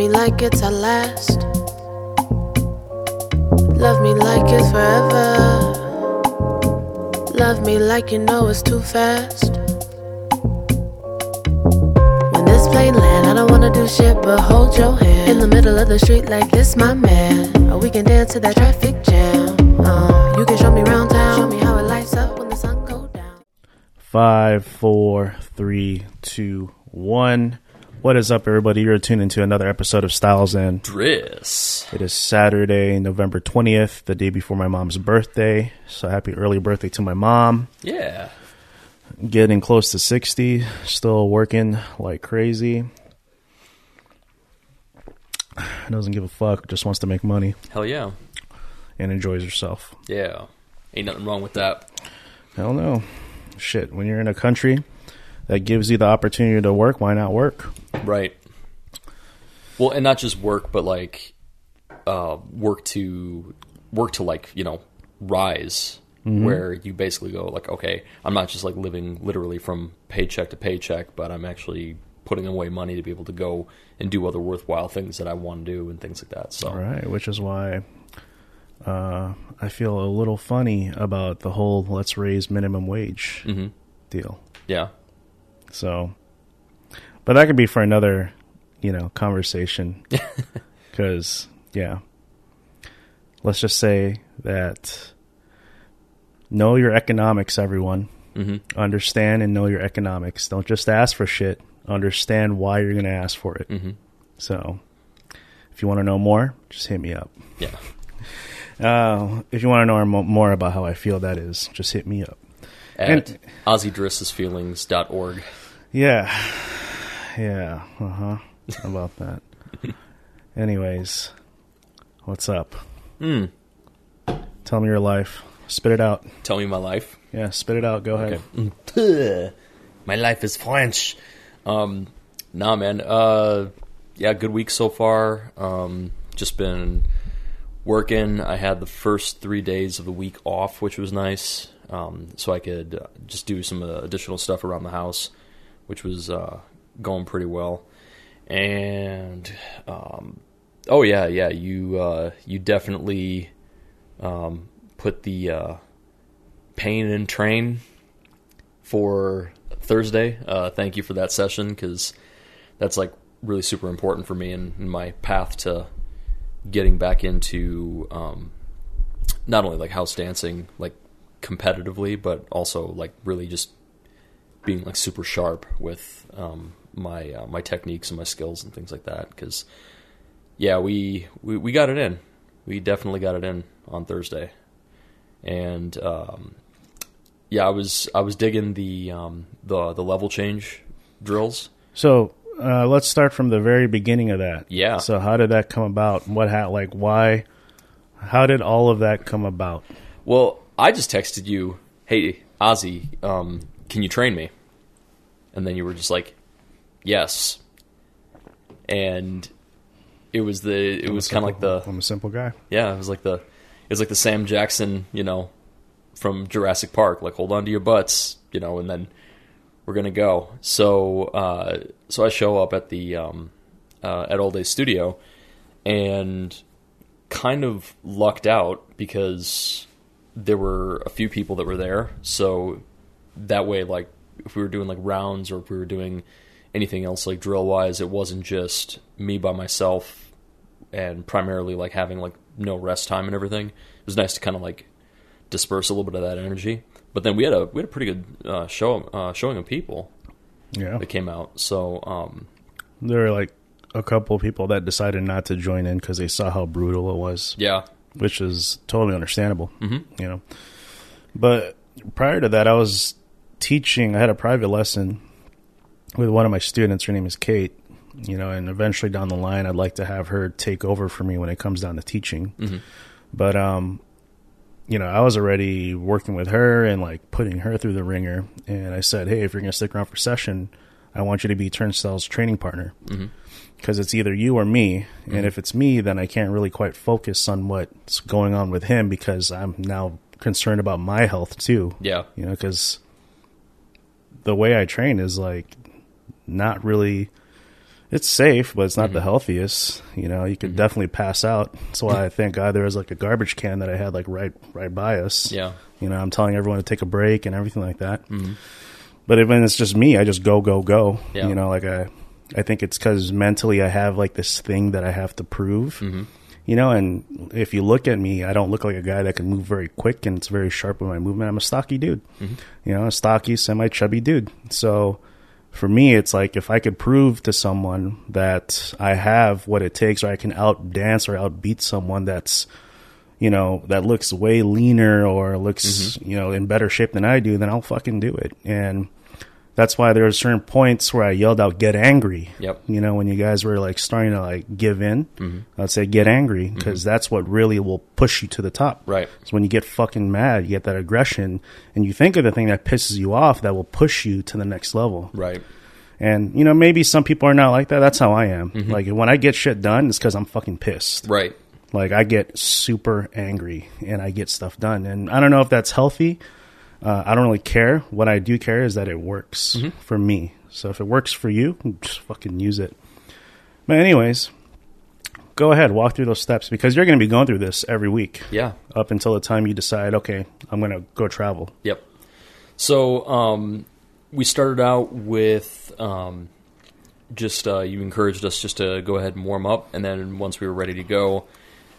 me like it's our last. Love me like it's forever. Love me like you know it's too fast. When this plane land, I don't wanna do shit but hold your hand in the middle of the street like this, my man. Or we can dance to that traffic jam. Uh, you can show me round town, show me how it lights up when the sun goes down. Five, four, three, two, one. What is up, everybody? You're tuned into another episode of Styles and Dris. It is Saturday, November 20th, the day before my mom's birthday. So happy early birthday to my mom. Yeah. Getting close to 60, still working like crazy. Doesn't give a fuck, just wants to make money Hell yeah. and enjoys herself. Yeah. Ain't nothing wrong with that. Hell no. Shit, when you're in a country that gives you the opportunity to work, why not work? Right. Well, and not just work, but like uh, work to work to like you know rise, where you basically go like, okay, I'm not just like living literally from paycheck to paycheck, but I'm actually putting away money to be able to go and do other worthwhile things that I want to do and things like that. So right, which is why uh, I feel a little funny about the whole let's raise minimum wage Mhm. deal. yeah, So, but that could be for another, you know, conversation. Because, yeah, let's just say that know your economics, everyone. hmm Understand and know your economics. Don't just ask for shit. Understand why you're going to ask for it. hmm So, if you want to know more, just hit me up. yeah, Uh, if you want to know more about how I feel, that is, just hit me up. At OzzieDrissesFeelings.org. Yeah. Yeah. Uh huh. How about that? Anyways, what's up? Hmm. Tell me your life. Spit it out. Tell me my life. Yeah, spit it out. Go ahead. Okay. My life is French. Um, nah, man. Uh, yeah, good week so far. Um, just been working. I had the first three days of the week off, which was nice. Um, so I could uh, just do some uh, additional stuff around the house, which was uh, going pretty well. And um, oh yeah, yeah, you uh, you definitely um, put the uh, pain and train for Thursday. Uh, thank you for that session because that's like really super important for me in, in my path to getting back into um, not only like house dancing like competitively, but also like really just being like super sharp with um, my uh, my techniques and my skills and things like that. Because yeah, we, we we got it in. We definitely got it in on Thursday, and um, yeah, I was I was digging the um, the the level change drills. So, uh, let's start from the very beginning of that. Yeah. So, how did that come about? What ha- like why? How did all of that come about? Well, I just texted you, "Hey, Ozzy, um, can you train me?" And then you were just like, "Yes." And it was the it was kind of like the I'm a simple guy. yeah, it was like the it was like the Sam Jackson, you know, from Jurassic Park. Like, hold on to your butts, you know, and then we're gonna go. So, uh, so I show up at the um, uh, at All Day Studio, and kind of lucked out because there were a few people that were there. So that way, like, if we were doing like rounds or if we were doing anything else like drill wise, it wasn't just me by myself and primarily like having like no rest time and everything. It was nice to kind of like disperse a little bit of that energy. But then we had a we had a pretty good uh, show uh, showing of people Yeah. that came out. So um, There were like a couple of people that decided not to join in because they saw how brutal it was. yeah, which is totally understandable. Mhm. You know, but prior to that, I was teaching. I had a private lesson with one of my students. Her name is Kate. You know, and eventually down the line, I'd like to have her take over for me when it comes down to teaching. Mhm. But um, you know, I was already working with her and like putting her through the ringer. And I said, hey, if you're going to stick around for session, I want you to be Turnstyle's training partner Mhm. Because it's either you or me. And mm-hmm. if it's me, then I can't really quite focus on what's going on with him because I'm now concerned about my health too. Yeah. You know, because the way I train is like not really. It's safe, but it's not the mm-hmm. healthiest. You know, you could mm-hmm. definitely pass out. That's why I thank God uh, there was like a garbage can that I had like right right by us. Yeah. You know, I'm telling everyone to take a break and everything like that. But if, when it's just me, I just go, go, go. Yeah. You know, like I, I think it's because mentally I have like this thing that I have to prove. Mm-hmm. You know, and if you look at me, I don't look like a guy that can move very quick and it's very sharp with my movement. I'm a stocky dude. Mm-hmm. You know, a stocky, semi chubby dude. So for me, it's like if I could prove to someone that I have what it takes, or I can out dance or outbeat someone that's you know, that looks way leaner or looks, mm-hmm. you know, in better shape than I do, then I'll fucking do it. And that's why there are certain points where I yelled out, get angry. Yep. You know, when you guys were like starting to like give in, mm-hmm. I'd say get angry mm-hmm. because that's what really will push you to the top. Right. So when you get fucking mad, you get that aggression and you think of the thing that pisses you off that will push you to the next level. Right. And, you know, maybe some people are not like that. That's how I am. Mm-hmm. Like when I get shit done, it's because I'm fucking pissed. Right. Like I get super angry and I get stuff done, and I don't know if that's healthy. Uh, I don't really care. What I do care is that it works for me. So if it works for you, just fucking use it. But anyways, go ahead, walk through those steps because you're going to be going through this every week Yeah. up until the time you decide, okay, I'm going to go travel. Yep. So um, we started out with um, just uh, you encouraged us just to go ahead and warm up, and then once we were ready to go,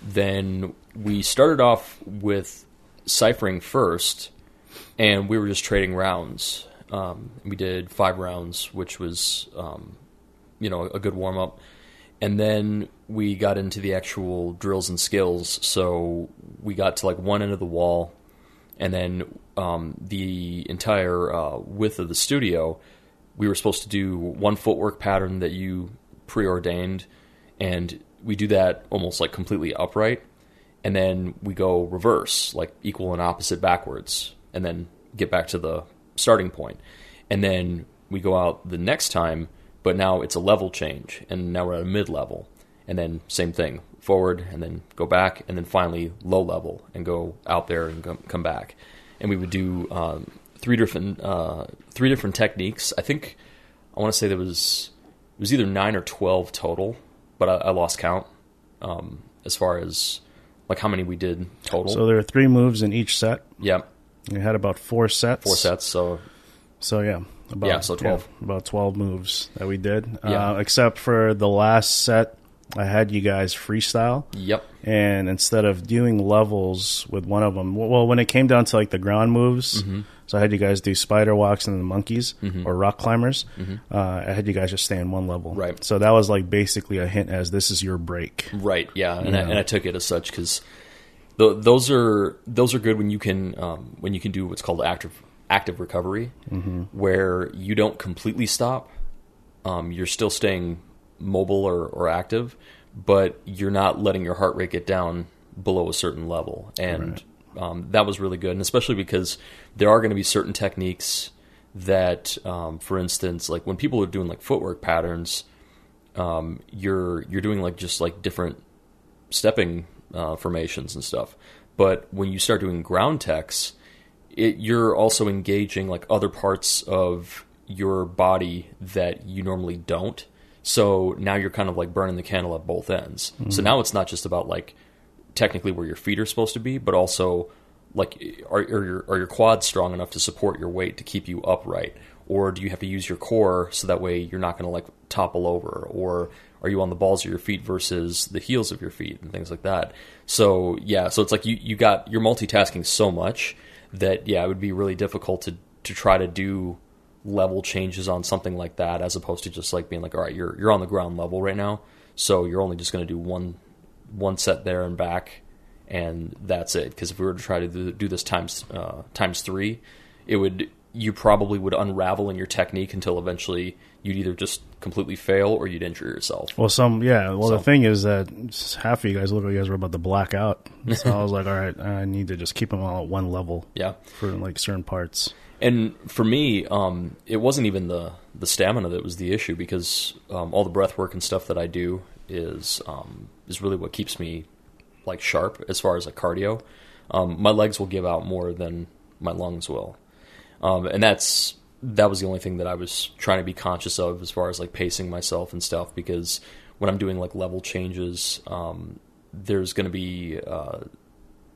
then we started off with ciphering first, and we were just trading rounds. Um, we did five rounds, which was um, you know a good warm up, and then we got into the actual drills and skills. So we got to like one end of the wall, and then um, the entire uh, width of the studio, we were supposed to do one footwork pattern that you preordained, and we do that almost like completely upright, and then we go reverse, like equal and opposite backwards, and then get back to the starting point, and then we go out the next time, but now it's a level change, and now we're at a mid level, and then same thing, forward, and then go back, and then finally low level, and go out there and come, come back, and we would do um, three different uh, three different techniques. I think I want to say there was it was either nine or twelve total, but I, I lost count um, as far as like how many we did total. So there are three moves in each set. yeah, We had about four sets. four sets. So So yeah, about Yeah, so 12. about twelve moves that we did. Yeah. Uh, except for the last set, I had you guys freestyle, yep, and instead of doing levels with one of them, well, when it came down to like the ground moves, Mm-hmm. so I had you guys do spider walks and the monkeys or rock climbers. Mm-hmm. Uh, I had you guys just stay in one level, Right. So that was like basically a hint as this is your break. right, yeah, and, I, Yeah. and I took it as such because th- those are those are good when you can um, when you can do what's called active active recovery, where you don't completely stop. Um, you're still staying mobile or, or active, but you're not letting your heart rate get down below a certain level. And um, that was really good. And especially because there are going to be certain techniques that, um, for instance, like when people are doing like footwork patterns, um, you're you're doing like just like different stepping uh, formations and stuff. But when you start doing ground techs, it, you're also engaging like other parts of your body that you normally don't. So now you're kind of like burning the candle at both ends. So now it's not just about like technically where your feet are supposed to be, but also like are, are your are your quads strong enough to support your weight to keep you upright, or do you have to use your core so that way you're not going to like topple over, or are you on the balls of your feet versus the heels of your feet and things like that. So yeah, so it's like you you got you're multitasking so much that yeah, it would be really difficult to to try to do level changes on something like that as opposed to just like being like all right you're you're on the ground level right now so you're only just going to do one one set there and back and that's it because if we were to try to do, do this times uh, times 3 it would you probably would unravel in your technique until eventually you'd either just completely fail or you'd injure yourself Well, some yeah. Well, So- the thing is that half of you guys look like you guys were about to black out. So I was like, all right, I need to just keep them all at one level yeah for like certain parts. And for me, um, it wasn't even the the stamina that was the issue because um, all the breath work and stuff that I do is um, is really what keeps me like sharp as far as like cardio. Um, my legs will give out more than my lungs will, um, and that's that was the only thing that I was trying to be conscious of as far as like pacing myself and stuff. Because when I'm doing like level changes, um, there's going to be uh,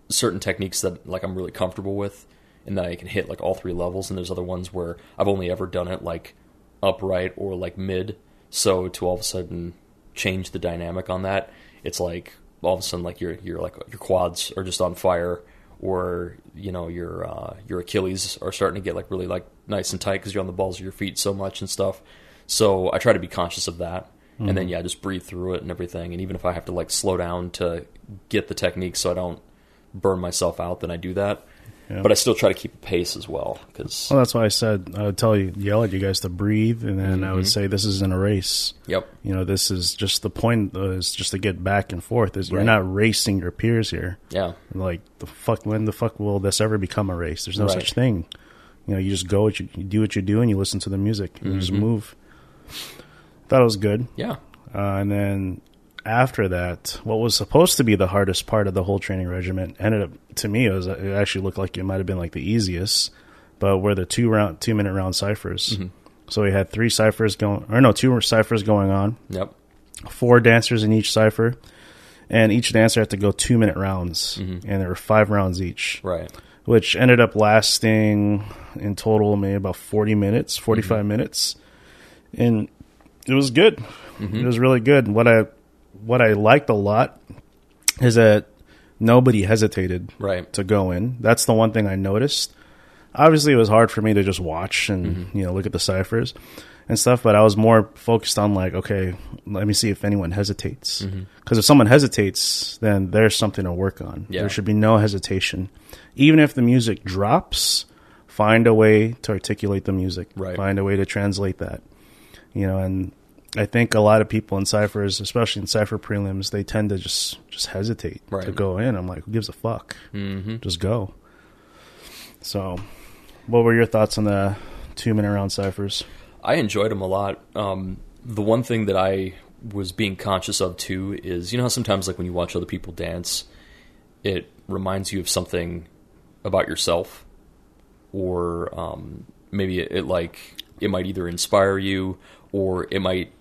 certain techniques that like I'm really comfortable with, and that I can hit like all three levels. And there's other ones where I've only ever done it like upright or like mid. So to all of a sudden change the dynamic on that, it's like all of a sudden like your your like your quads are just on fire, or you know your uh, your Achilles are starting to get like really like nice and tight because you're on the balls of your feet so much and stuff. So I try to be conscious of that, mm-hmm. and then yeah, just breathe through it and everything. And even if I have to like slow down to get the technique so I don't burn myself out, then I do that. Yeah. But I still try to keep a pace as well because. Well, that's why I said I would tell you, yell at you guys to breathe, and then mm-hmm. I would mm-hmm. say this isn't a race. Yep. You know, this is just the point is just to get back and forth. Is right. you're not racing your peers here. Yeah. Like the fuck, when the fuck will this ever become a race? There's no right. such thing. You know, you just go, what you, you, do what you do, and you listen to the music, and mm-hmm. you just mm-hmm. move. Thought it was good. Yeah. Uh, and then after that, what was supposed to be the hardest part of the whole training regimen ended up to me it was it actually looked like it might have been like the easiest, but were the two round two minute round ciphers. Mm-hmm. So we had three ciphers going, or no, two ciphers going on. Yep. Four dancers in each cipher, and each dancer had to go two minute rounds, mm-hmm. and there were five rounds each. Right. Which ended up lasting in total maybe about forty minutes, forty five mm mm-hmm. minutes, and it was good. Mm-hmm. It was really good. What I what I liked a lot is that nobody hesitated right. to go in. That's the one thing I noticed. Obviously, it was hard for me to just watch and mm-hmm. you know look at the ciphers and stuff, but I was more focused on like, okay, let me see if anyone hesitates. Because mm-hmm. if someone hesitates, then there's something to work on. Yeah. There should be no hesitation, even if the music drops. Find a way to articulate the music. Right. Find a way to translate that. You know, and I think a lot of people in ciphers, especially in cipher prelims, they tend to just just hesitate right. to go in. I'm like, who gives a fuck? Mm-hmm. Just go. So, what were your thoughts on the two minute round ciphers? I enjoyed them a lot. Um, the one thing that I was being conscious of too is you know how sometimes like when you watch other people dance, it reminds you of something about yourself, or um, maybe it, it like it might either inspire you or it might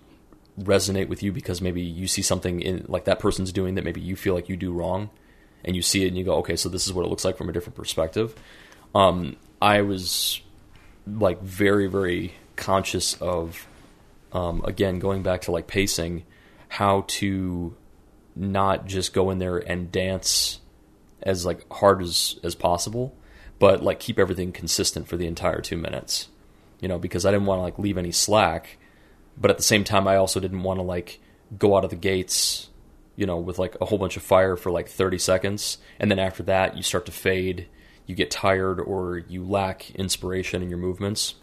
resonate with you because maybe you see something in like that person's doing that maybe you feel like you do wrong and you see it and you go okay so this is what it looks like from a different perspective. Um, i was like very very conscious of um, again going back to like pacing how to not just go in there and dance as like hard as as possible but like keep everything consistent for the entire two minutes you know because i didn't want to like leave any slack but at the same time, I also didn't want to like go out of the gates, you know, with like a whole bunch of fire for like 30 seconds, and then after that, you start to fade, you get tired, or you lack inspiration in your movements.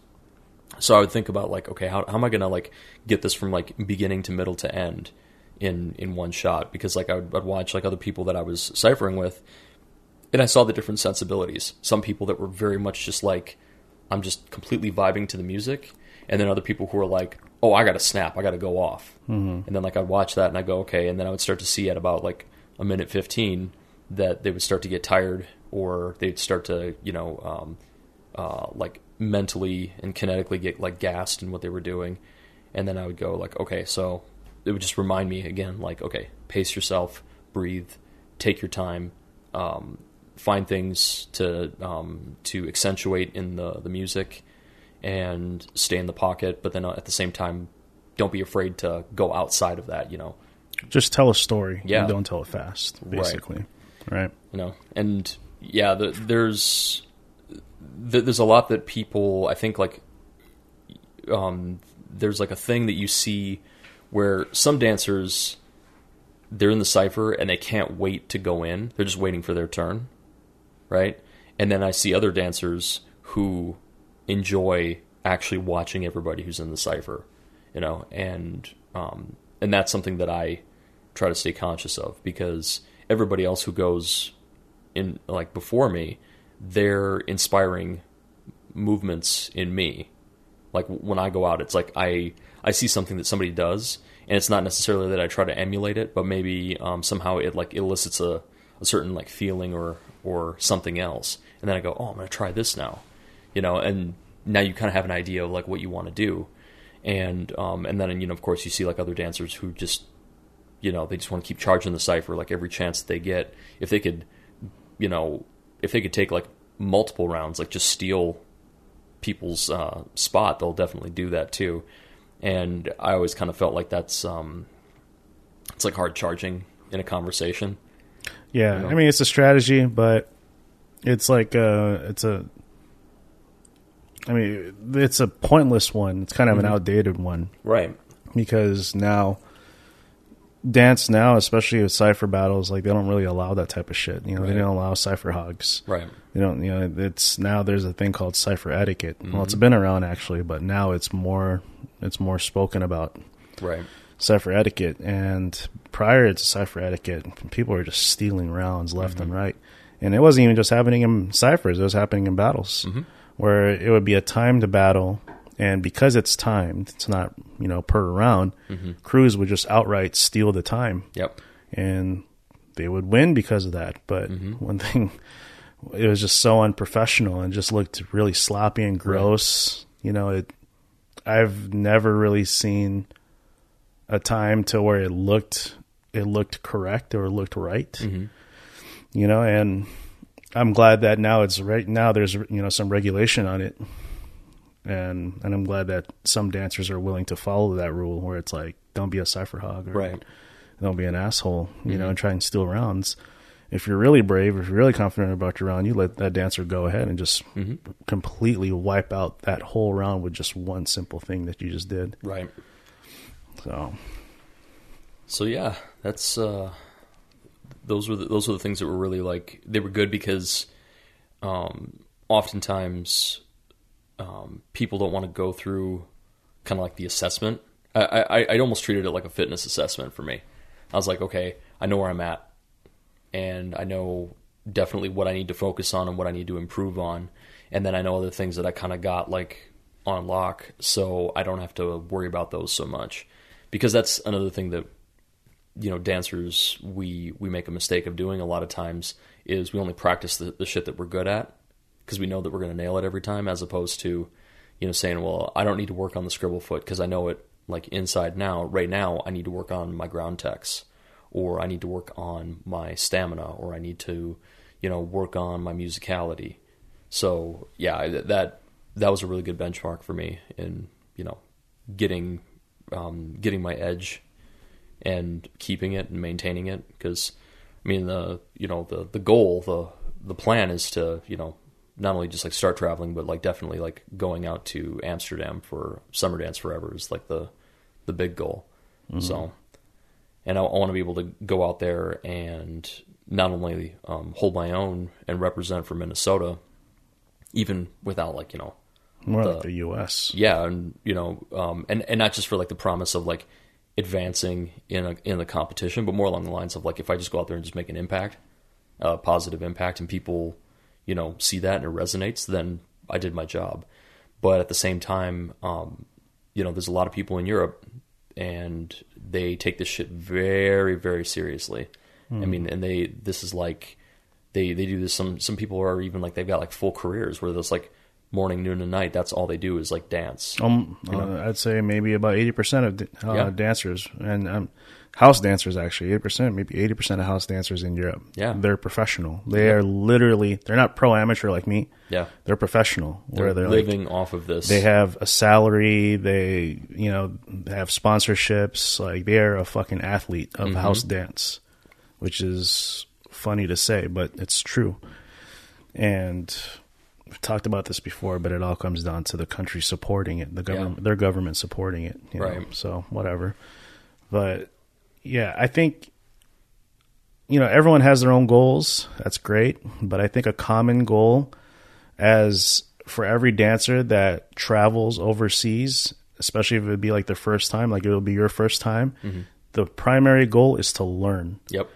So I would think about like, okay, how, how am I gonna like get this from like beginning to middle to end in in one shot? Because like I would I'd watch like other people that I was ciphering with, and I saw the different sensibilities. Some people that were very much just like, I'm just completely vibing to the music, and then other people who are like, oh, I got to snap, I got to go off, mm-hmm. and then like I'd watch that and I go okay, and then I would start to see at about like a minute fifteen that they would start to get tired or they'd start to you know um, uh, like mentally and kinetically get like gassed in what they were doing, and then I would go like okay, so it would just remind me again like okay, pace yourself, breathe, take your time. Um, find things to um, to accentuate in the the music and stay in the pocket, but then uh, at the same time, don't be afraid to go outside of that. You know, just tell a story. Yeah, don't tell it fast. Basically, right? right. You know, and yeah, the, there's the, there's a lot that people I think like um, there's like a thing that you see where some dancers they're in the cipher and they can't wait to go in. They're just waiting for their turn, right? And then I see other dancers who enjoy actually watching everybody who's in the cipher, you know, and um, and that's something that I try to stay conscious of because everybody else who goes in like before me, they're inspiring movements in me. Like when I go out, it's like I I see something that somebody does, and it's not necessarily that I try to emulate it, but maybe um, somehow it like elicits a, a certain like feeling or or something else, and then I go, oh, I'm gonna try this now, you know, and now you kind of have an idea of like what you want to do, and um, and then you know of course you see like other dancers who just you know they just want to keep charging the cipher like every chance that they get. If they could, you know, if they could take like multiple rounds, like just steal people's uh, spot, they'll definitely do that too. And I always kind of felt like that's um, it's like hard charging in a conversation. Yeah, You know? I mean it's a strategy, but it's like uh it's a I mean it's a pointless one. It's kind of Mm-hmm. an outdated one Right. because now dance now, especially with cipher battles, like they don't really allow that type of shit. You know, they don't allow cipher hogs. Right. You don't, you know, it's now there's a thing called cipher etiquette. Well, Mm-hmm. it's been around actually, but now it's more it's more spoken about Right. cipher etiquette. And prior to cipher etiquette, people were just stealing rounds left and right. And it wasn't even just happening in ciphers; it was happening in battles, where it would be a timed battle, and because it's timed, it's not you know per round. Mm-hmm. Crews would just outright steal the time, Yep. and they would win because of that. But mm-hmm. one thing, it was just so unprofessional and just looked really sloppy and gross. You know, it. I've never really seen a time to where it looked it looked correct or looked right. Mm-hmm. You know, and I'm glad that now it's right now there's you know some regulation on it. And and I'm glad that some dancers are willing to follow that rule where it's like don't be a cipher hog or Right. don't be an asshole, you know, and try and steal rounds. If you're really brave, if you're really confident about your round, you let that dancer go ahead and just completely wipe out that whole round with just one simple thing that you just did. Right. So, So yeah, that's uh, those were the, those were the things that were really like they were good because um, oftentimes um, people don't want to go through kind of like the assessment. I, I I almost treated it like a fitness assessment for me. I was like, okay, I know where I'm at, and I know definitely what I need to focus on and what I need to improve on, and then I know other things that I kind of got like on lock, so I don't have to worry about those so much. Because that's another thing that you know dancers we we make a mistake of doing a lot of times is we only practice the, the shit that we're good at because we know that we're going to nail it every time as opposed to you know saying well i don't need to work on the scribble foot because i know it like inside now. Right now i need to work on my ground techs or i need to work on my stamina or i need to you know work on my musicality. So yeah that that was a really good benchmark for me in you know getting um, getting my edge and keeping it and maintaining it because I mean the you know the the goal the the plan is to you know not only just like start traveling but like definitely like going out to Amsterdam for summer dance forever is like the the big goal so and I, I want to be able to go out there and not only um, hold my own and represent for Minnesota even without like you know more The- like the U.S. yeah, and you know, um, and and not just for like the promise of like advancing in a, in the competition, but more along the lines of like if I just go out there and just make an impact, a positive impact, and people, you know, see that and it resonates, then I did my job. But at the same time, um, you know, there's a lot of people in Europe, and they take this shit very, very seriously. I mean, and they this is like they they do this. Some some people are even like they've got like full careers where there's like morning, noon, and night. That's all they do is like dance. Um, uh, I'd say maybe about eighty percent of uh, Yeah. dancers and um, house dancers actually eighty percent, maybe eighty percent of house dancers in Europe. Yeah. they're professional. They are literally they're not pro amateur like me. Yeah, They're professional. they're, where they're like, living off of this. they have a salary. They you know have sponsorships. Like they are a fucking athlete Mm-hmm. of house dance, which is funny to say, but it's true. And we've talked about this before, but it all comes down to the country supporting it, the government, their government supporting it. You know? Right. So whatever. But yeah, I think you know everyone has their own goals. That's great, but I think a common goal as for every dancer that travels overseas, especially if it would be like the first time, like it will be your first time, mm-hmm. the primary goal is to learn. Yep.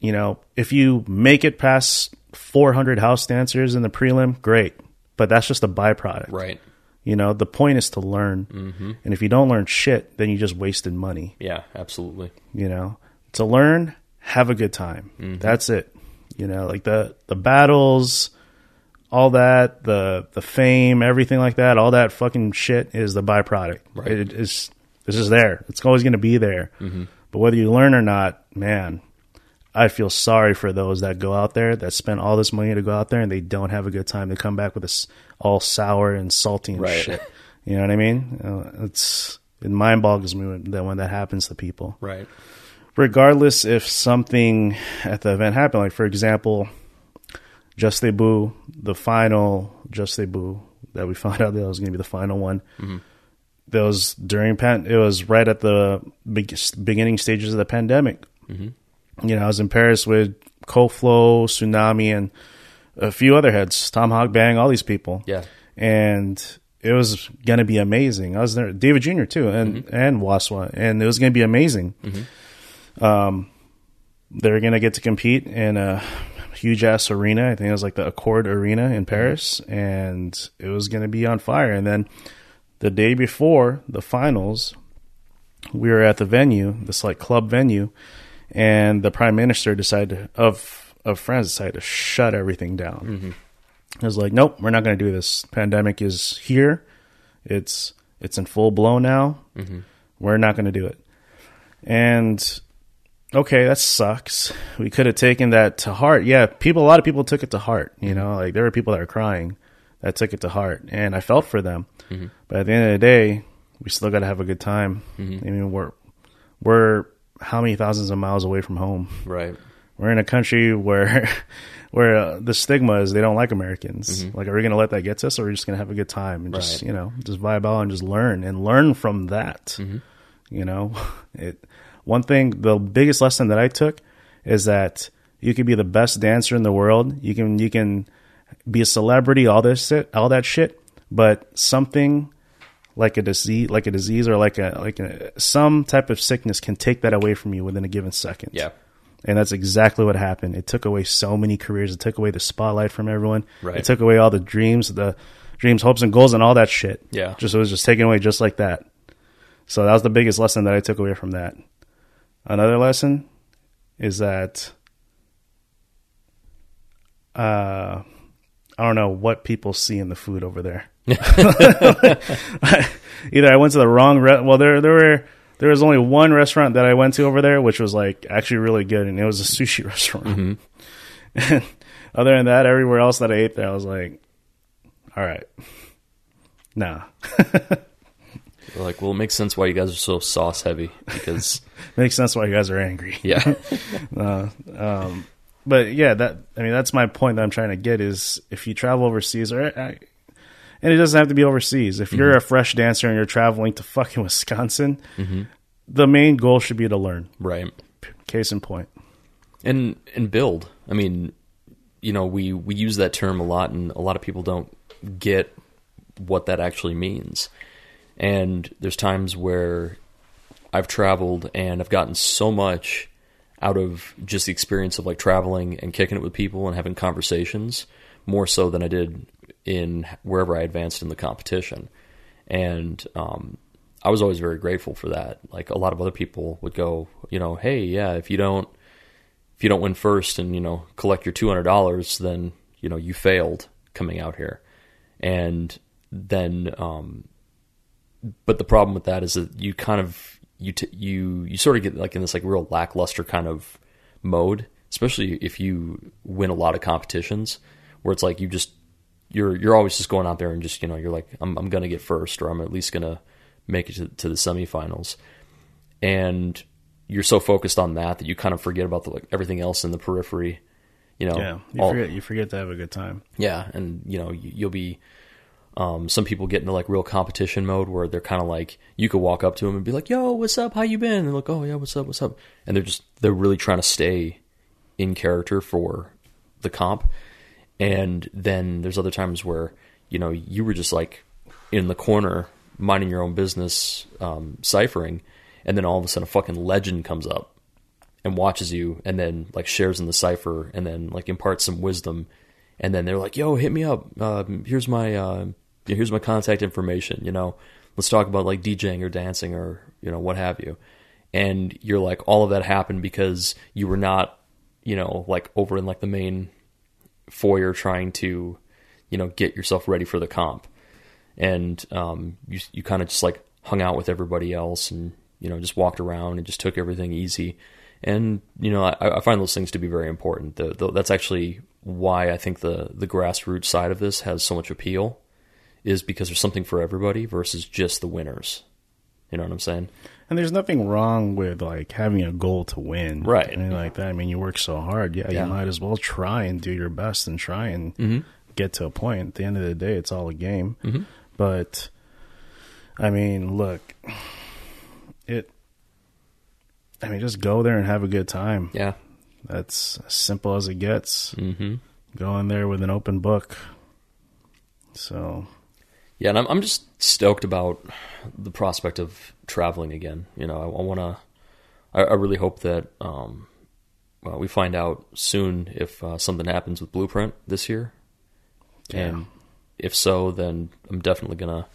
You know, if you make it past 400 house dancers in the prelim, great, but that's just a byproduct. Right. You know, the point is to learn. Mm-hmm. And if you don't learn shit, then you just wasted money. Yeah. Absolutely. You know, to learn, have a good time. That's it. You know, like the the battles all that, the the fame, everything like that, all that fucking shit is the byproduct. Right. It is it's just there. It's always going to be there. But whether you learn or not, man, I feel sorry for those that go out there that spend all this money to go out there and they don't have a good time. They come back with this all sour and salty and Right. shit. You know what I mean? Uh, it's it mind boggles me when that when that happens to people Right. regardless if something at the event happened. Like for example, Juste Debout, the final Juste Debout that we found out that was going to be the final one. That was during pan. It was right at the beginning stages of the pandemic. You know, I was in Paris with Koflo, Tsunami, and a few other heads, Tom Hawk Bang, all these people Yeah. and it was gonna be amazing. I was there, David Jr. too, and mm-hmm. and Waswa, and it was gonna be amazing. Mm-hmm. Um, they're gonna get to compete in a huge ass arena. I think it was like the Accor Arena in mm-hmm. Paris, and it was gonna be on fire. And then the day before the finals, we were at the venue, this like club venue, and the prime minister decided of of France decided to shut everything down. Mm-hmm. It was like, nope, we're not going to do this. Pandemic is here. It's it's in full blow now. Mm-hmm. We're not going to do it. And okay, that sucks. We could have taken that to heart. Yeah, people. A lot of people took it to heart. You mm-hmm. know, like there were people that were crying that took it to heart, and I felt for them. But at the end of the day, we still got to have a good time. I mean, we're we're how many thousands of miles away from home? Right. We're in a country where where uh, the stigma is they don't like Americans. Like, are we going to let that get to us, or are we just going to have a good time and just you know just vibe out and just learn and learn from that? You know, it. One thing, the biggest lesson that I took is that you can be the best dancer in the world. You can you can be a celebrity, all this shit, all that shit, but something like a disease, like a disease, or like a like a, some type of sickness can take that away from you within a given second. Yeah. And that's exactly what happened. It took away so many careers. It took away the spotlight from everyone. Right. It took away all the dreams, the dreams, hopes, and goals, and all that shit. Yeah. Just it was just taken away just like that. So that was the biggest lesson that I took away from that. Another lesson is that uh, I don't know what people see in the food over there. Either I went to the wrong re- well there there were there was only one restaurant that I went to over there which was like actually really good and it was a sushi restaurant. Mm-hmm. And other than that everywhere else that I ate there I was like all right. Nah. Like, well, it makes sense why you guys are so sauce heavy because, Makes sense why you guys are angry. yeah, uh, um, but yeah, that I mean that's my point that I'm trying to get is if you travel overseas or I, and it doesn't have to be overseas. If you're mm-hmm. a fresh dancer and you're traveling to fucking Wisconsin, mm-hmm. the main goal should be to learn. right. Case in point. and and build. I mean, you know, we we use that term a lot, and a lot of people don't get what that actually means. And there's times where I've traveled and I've gotten so much out of just the experience of like traveling and kicking it with people and having conversations more so than I did in wherever I advanced in the competition. And um, I was always very grateful for that. Like a lot of other people would go, you know, hey, yeah, if you don't if you don't win first and you know collect your two hundred dollars, then you know you failed coming out here, and then um, but the problem with that is that you kind of you t- you you sort of get like in this like real lackluster kind of mode, especially if you win a lot of competitions where it's like you just you're you're always just going out there and just you know you're like I'm I'm gonna get first or I'm at least gonna make it to, to the semifinals, and you're so focused on that that you kind of forget about the, like everything else in the periphery. You know, Yeah, you all- forget you forget to have a good time. yeah, and you know you, you'll be. Um, some people get into like real competition mode where they're kind of like you could walk up to them and be like, "Yo, what's up? How you been?" And they're like, "Oh yeah, what's up? What's up?" And they're just they're really trying to stay in character for the comp. And then there's other times where you know you were just like in the corner minding your own business, um, ciphering, and then all of a sudden a fucking legend comes up and watches you and then like shares in the cipher and then like imparts some wisdom. And then they're like yo hit me up. Um, here's my uh, here's my contact information you know. Let's talk about like djing or dancing or you know what have you. And you're like all of that happened because you were not you know like over in like the main foyer trying to you know get yourself ready for the comp, and um, you you kind of just like hung out with everybody else and you know just walked around and just took everything easy, and you know I, I find those things to be very important. The, the, that's actually why I think the the grassroots side of this has so much appeal, is because there's something for everybody versus just the winners. You know what I'm saying? And there's nothing wrong with like having a goal to win, Right. Anything like that. I mean, you work so hard, yeah, Yeah. you might as well try and do your best and try and Mm-hmm. get to a point. At the end of the day, it's all a game. Mm-hmm. But I mean, look, it. I mean, just go there and have a good time. Yeah. That's as simple as it gets. Mm-hmm. Go in there with an open book. So Yeah, and I'm I'm just stoked about the prospect of traveling again. You know, I, I want to. I, I really hope that um, well, we find out soon if uh, something happens with Blueprint this year, and if so, then I'm definitely gonna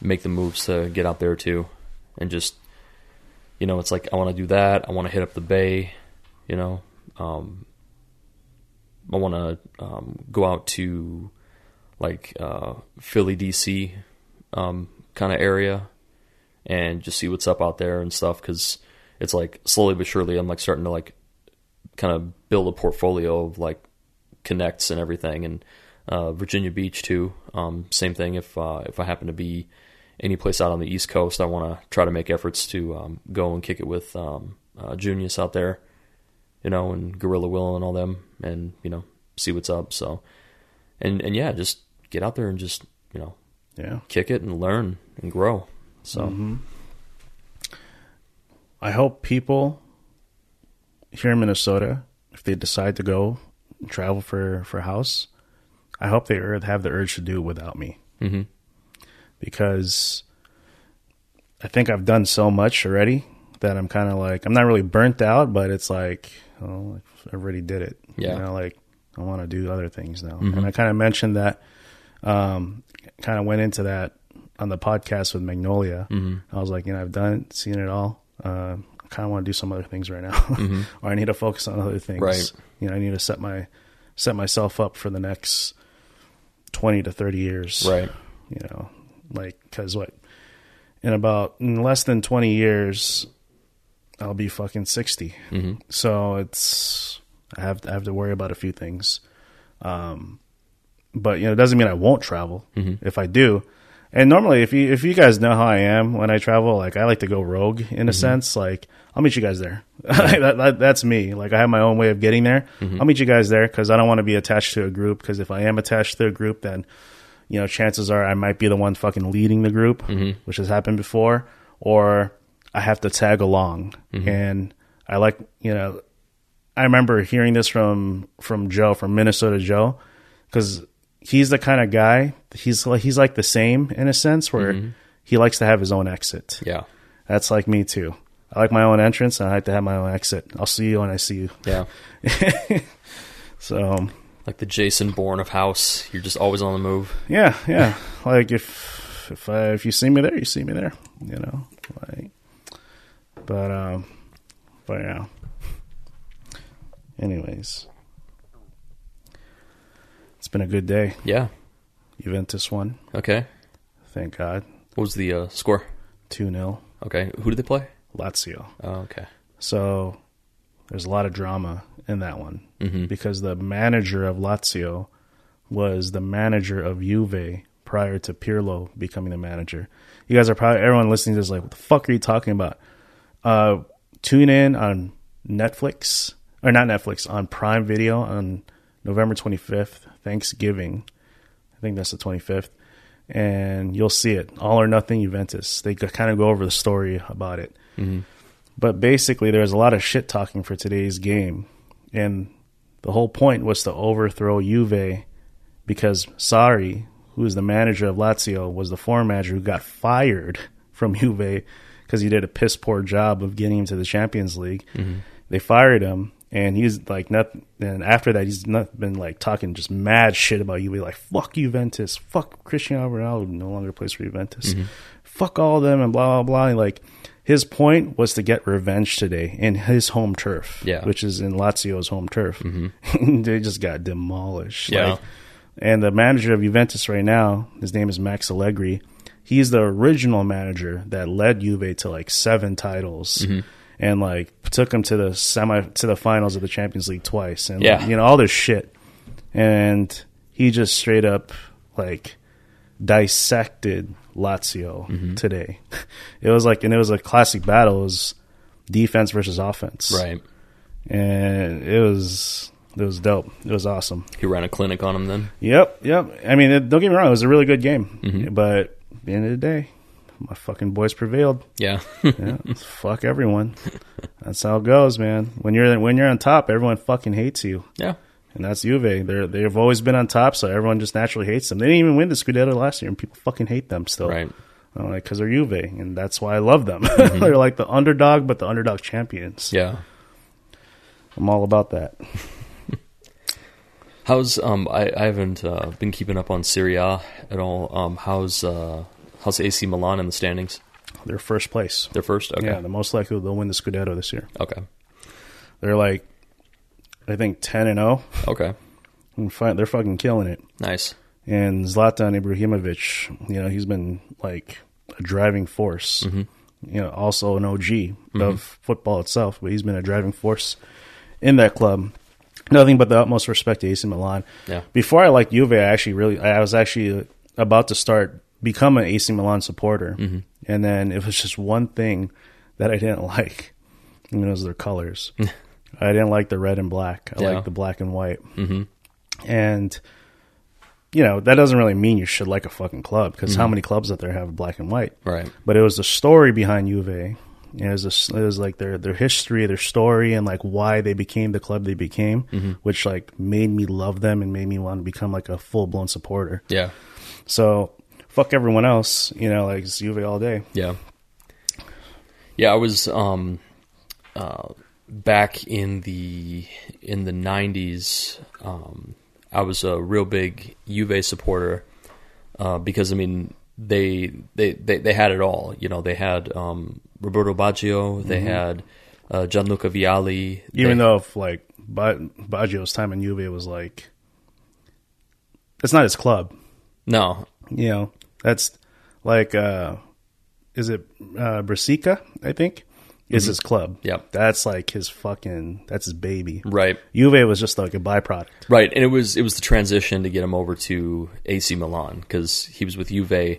make the moves to get out there too, and just you know, it's like I want to do that. I want to hit up the Bay. You know, um, I want to um, go out to like uh, Philly, DC um, kind of area, and just see what's up out there and stuff. Because it's like slowly but surely, I'm like starting to like kind of build a portfolio of like connects and everything. And uh, Virginia Beach too. Um, same thing. If uh, if I happen to be any place out on the East Coast, I want to try to make efforts to um, go and kick it with um, uh, Junius out there, you know, and Gorilla Will and all them, and you know, see what's up. So, and and yeah, just get out there and just you know yeah. kick it and learn and grow. So Mm-hmm. I hope people here in Minnesota, if they decide to go travel for for house, I hope they have the urge to do it without me Mhm. because I think I've done so much already that I'm kind of like I'm not really burnt out, but it's like oh, I already did it. Yeah. you know, like I want to do other things now, and I kind of mentioned that. Um, kind of went into that on the podcast with Magnolia. I was like, you know, I've done it, seen it all. Uh, I kind of want to do some other things right now, or I need to focus on other things. Right. You know, I need to set my set myself up for the next twenty to thirty years. right, You know, like because what in about in less than twenty years, I'll be fucking 60 So it's I have I have to worry about a few things. Um, but you know, it doesn't mean I won't travel mm-hmm. if I do. And normally, if you if you guys know how I am when I travel, like I like to go rogue in a mm-hmm. sense. Like I'll meet you guys there. that, that, that's me. Like I have my own way of getting there. Mm-hmm. I'll meet you guys there because I don't want to be attached to a group. Because if I am attached to a group, then you know, chances are I might be the one fucking leading the group, which has happened before, or I have to tag along. And I like, you know, I remember hearing this from from Joe from Minnesota Joe because he's the kind of guy he's like he's like the same in a sense where he likes to have his own exit. yeah, That's like me too. I like my own entrance and I like to have my own exit. I'll see you when I see you. yeah. So Like the Jason Bourne of House, you're just always on the move. yeah, yeah. like if if I, if you see me there, you see me there. You know, like. But um, but yeah. Anyways, been a good day. Yeah. Juventus won. Okay. Thank God. What was the uh, score? 2 0. Okay. Who did they play? Lazio. Oh, okay. So there's a lot of drama in that one Mm-hmm. because the manager of Lazio was the manager of Juve prior to Pirlo becoming the manager. You guys are probably, everyone listening to this, is like, what the fuck are you talking about? Uh, tune in on Netflix, or not Netflix, on Prime Video on November 25th, Thanksgiving. I think that's the 25th. And you'll see it. All or nothing Juventus. They kind of go over the story about it. Mm-hmm. But basically, there was a lot of shit talking for today's game. And the whole point was to overthrow Juve because Sarri, who is the manager of Lazio, was the former manager who got fired from Juve because he did a piss poor job of getting him to the Champions League. Mm-hmm. They fired him, and he's like, nothing. And after that, he's not been like talking just mad shit about you. Be like fuck Juventus, fuck Cristiano Ronaldo, no longer plays for Juventus, mm-hmm. fuck all of them, and blah blah blah. And like his point was to get revenge today in his home turf, Yeah. which is in Lazio's home turf. Mm-hmm. they just got demolished. Yeah. Like, And the manager of Juventus right now, his name is Max Allegri. He's the original manager that led Juve to like seven titles. Mm-hmm. And like took them to the semi to the finals of the Champions League twice, and Yeah. you know all this shit, and he just straight up like dissected Lazio Mm-hmm. today. It was like, and it was a classic battle. It was defense versus offense, Right. And it was it was dope. It was awesome. He ran a clinic on him then. Yep, yep. I mean, it, don't get me wrong; it was a really good game, Mm-hmm. but at the end of the day, my fucking boys prevailed. Yeah. Yeah, fuck everyone. That's how it goes, man. When you're when you're on top, everyone fucking hates you. yeah. And that's Juve. They're they've always been on top, so everyone just naturally hates them. They didn't even win the Scudetto last year, and people fucking hate them still. Right. I'm like, because they're Juve, and that's why I love them. they're like the underdog, but the underdog champions. Yeah. I'm all about that. How's um I, I haven't uh, been keeping up on Serie A at all. Um how's uh how's AC Milan in the standings? They're first place. They're first? Okay. Yeah, the most likely they'll win the Scudetto this year. Okay. They're like, I think ten and zero. Okay. And fi- They're fucking killing it. Nice. And Zlatan Ibrahimovic, you know, he's been like a driving force. Mm-hmm. You know, also an OG of football itself, but he's been a driving force in that club. Nothing but the utmost respect to AC Milan. Yeah. Before I liked Juve, I actually really, I was actually about to start become an AC Milan supporter, Mm-hmm. and then it was just one thing that I didn't like, and it was their colors. I didn't like the red and black. I Yeah. like the black and white. Mm-hmm. And you know that doesn't really mean you should like a fucking club because how many clubs out there have black and white? Right. But it was the story behind Juve. It was, a, it was like their their history, their story, and like why they became the club they became, which like made me love them and made me want to become like a full blown supporter. Yeah. So fuck everyone else, you know, like it's Juve all day. Yeah. Yeah, I was um uh back in the in the 90s um I was a real big Juve supporter uh because I mean they they they, they had it all, you know, they had um Roberto Baggio, they had uh, Gianluca Vialli, Even they- though if like ba- Baggio's time in Juve was like, it's not his club. no, You know, that's like, uh, is it uh, Brescia? I think is his club. Yeah, that's like his fucking. That's his baby. right. Juve was just like a byproduct. Right, and it was it was the transition to get him over to AC Milan because he was with Juve,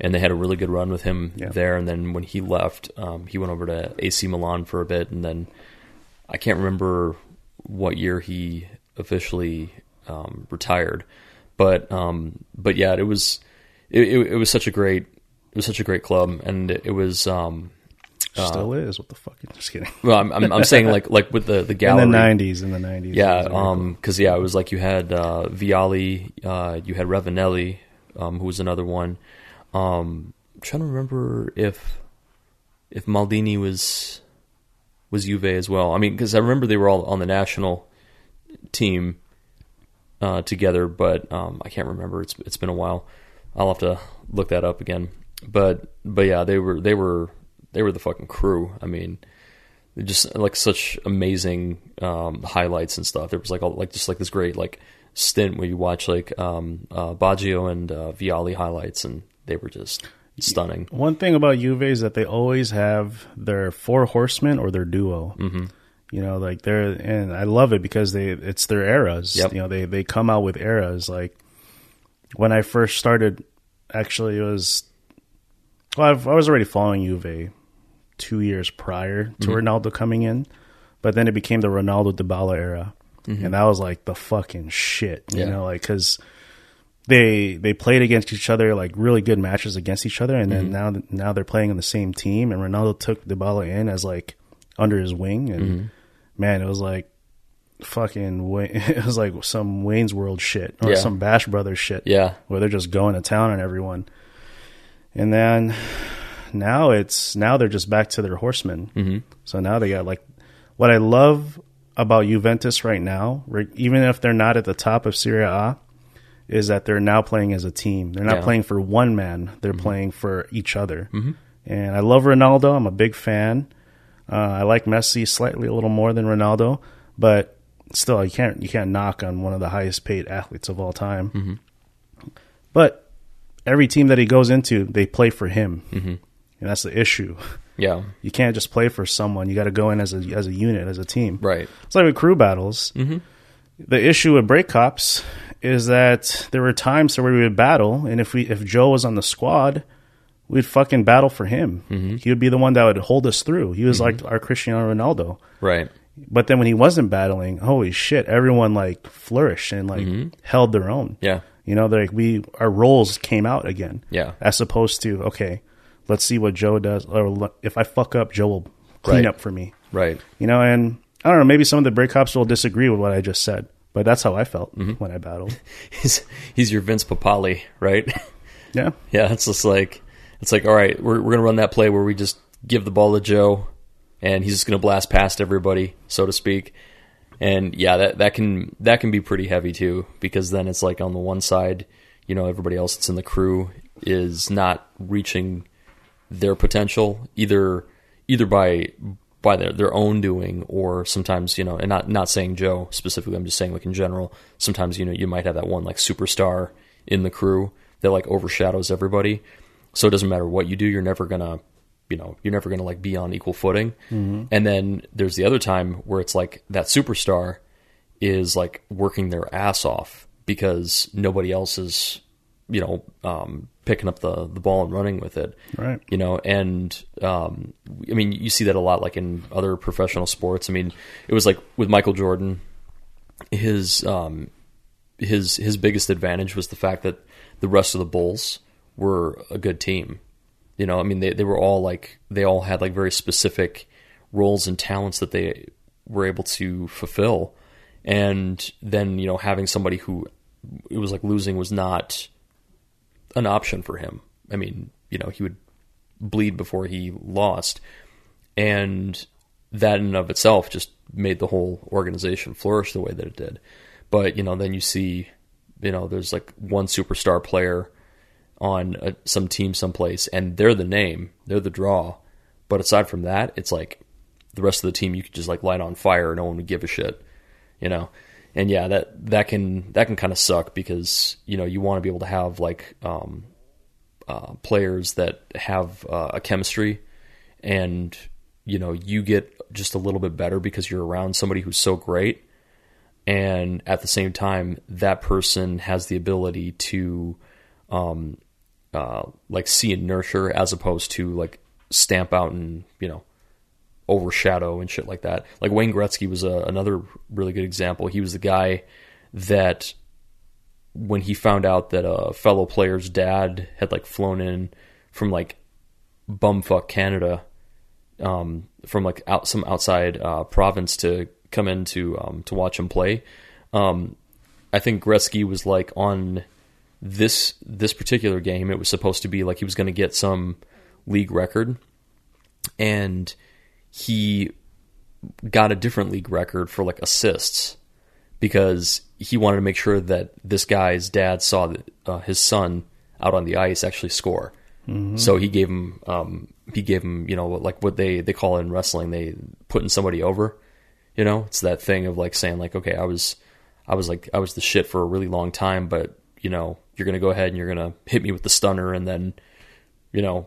and they had a really good run with him Yeah. there. And then when he left, um, he went over to AC Milan for a bit, and then I can't remember what year he officially um, retired, but um, but yeah, it was it, it, it was such a great it was such a great club, and it was um, Still is. What the fuck? I'm Just kidding. well, I'm, I'm I'm saying like like with the the gallery In the nineties. In the nineties. yeah, um, because yeah, it was like you had uh, Vialli, uh, you had Ravanelli, um, who was another one. Um, I'm trying to remember if if Maldini was was Juve as well. I mean, because I remember they were all on the national team uh, together, but um, I can't remember. It's it's been a while. I'll have to look that up again. But but yeah, they were they were they were the fucking crew. I mean, just like such amazing um, highlights and stuff. There was like all, like just like this great like stint where you watch like um, uh, Baggio and uh, Vialli highlights, and they were just stunning. One thing about Juve is that they always have their four horsemen or their duo. Mm-hmm. You know, like they're and I love it because they it's their eras. Yep. You know, they they come out with eras. Like when I first started, actually, it was well, I've, I was already following Juve two years prior to mm-hmm. Ronaldo coming in, but then it became the Ronaldo Dybala era, mm-hmm. and that was like the fucking shit. You Yeah. know, like because they they played against each other like really good matches against each other, and then mm-hmm. now now they're playing on the same team, and Ronaldo took Dybala in as like under his wing, and man, it was like fucking Wa- it was like some Wayne's World shit or Yeah. some Bash Brothers shit, Yeah, where they're just going to town on everyone, and then now it's now they're just back to their horsemen. Mm-hmm. So now they got like what I love about Juventus right now, even if they're not at the top of Serie A, is that they're now playing as a team. They're not Yeah. playing for one man; they're playing for each other. Mm-hmm. And I love Ronaldo. I'm a big fan. Uh, I like Messi slightly a little more than Ronaldo, but still, you can't you can't knock on one of the highest paid athletes of all time. But every team that he goes into, they play for him, and that's the issue. Yeah. You can't just play for someone. You got to go in as a as a unit, as a team. Right. It's like with crew battles. Mm-hmm. The issue with break cops is that there were times where we would battle, and if we if Joe was on the squad, we'd fucking battle for him. Mm-hmm. He would be the one that would hold us through. He was like our Cristiano Ronaldo. Right. But then when he wasn't battling, holy shit, everyone like flourished and like held their own. Mm-hmm. Yeah. You know, like we our roles came out again. Yeah. As opposed to okay, let's see what Joe does, or if I fuck up, Joe will clean Right. up for me. Right. You know, and I don't know, maybe some of the break cops will disagree with what I just said, but that's how I felt Mm-hmm. when I battled. He's he's your Vince Papale, right? Yeah. yeah, it's just like it's like all right, we're we're gonna run that play where we just give the ball to Joe, and he's just gonna blast past everybody, so to speak. And yeah, that that can that can be pretty heavy too, because then it's like on the one side, you know, everybody else that's in the crew is not reaching their potential either either by by their, their own doing or sometimes you know and not not saying joe specifically i'm just saying like in general sometimes you know you might have that one like superstar in the crew that like overshadows everybody so it doesn't matter what you do you're never gonna you know you're never gonna like be on equal footing. And then there's the other time where it's like that superstar is like working their ass off because nobody else is you know um, picking up the the ball and running with it. Right. you know and um, i mean you see that a lot like in other professional sports. I mean it was like with michael jordan his um, his his biggest advantage was the fact that the rest of the bulls were a good team you know i mean they, they were all like they all had like very specific roles and talents that they were able to fulfill and then you know having somebody who it was like losing was not an option for him. I mean, you know, he would bleed before he lost. And that in and of itself just made the whole organization flourish the way that it did. But, you know, then you see, you know, there's like one superstar player on a, some team someplace and they're the name, they're the draw. But aside from that, it's like the rest of the team you could just like light on fire, and no one would give a shit, you know. And yeah, that that can that can kind of suck because you know you want to be able to have like um, uh, players that have uh, a chemistry, and you know you get just a little bit better because you're around somebody who's so great, and at the same time that person has the ability to um, uh, like see and nurture as opposed to like stamp out and you know overshadow and shit like that. Like Wayne Gretzky was a, another really good example. He was the guy that when he found out that a fellow player's dad had like flown in from like bumfuck Canada, um, from like out some outside uh, province to come in to um, to watch him play. Um, I think Gretzky was like on this this particular game. It was supposed to be like he was going to get some league record, and he got a different league record for like assists because he wanted to make sure that this guy's dad saw that, uh, his son out on the ice actually score. So he gave him um, he gave him you know like what they they call in wrestling they putting somebody over. You know, it's that thing of like saying like okay I was I was like I was the shit for a really long time, but you know you're gonna go ahead and you're gonna hit me with the stunner and then you know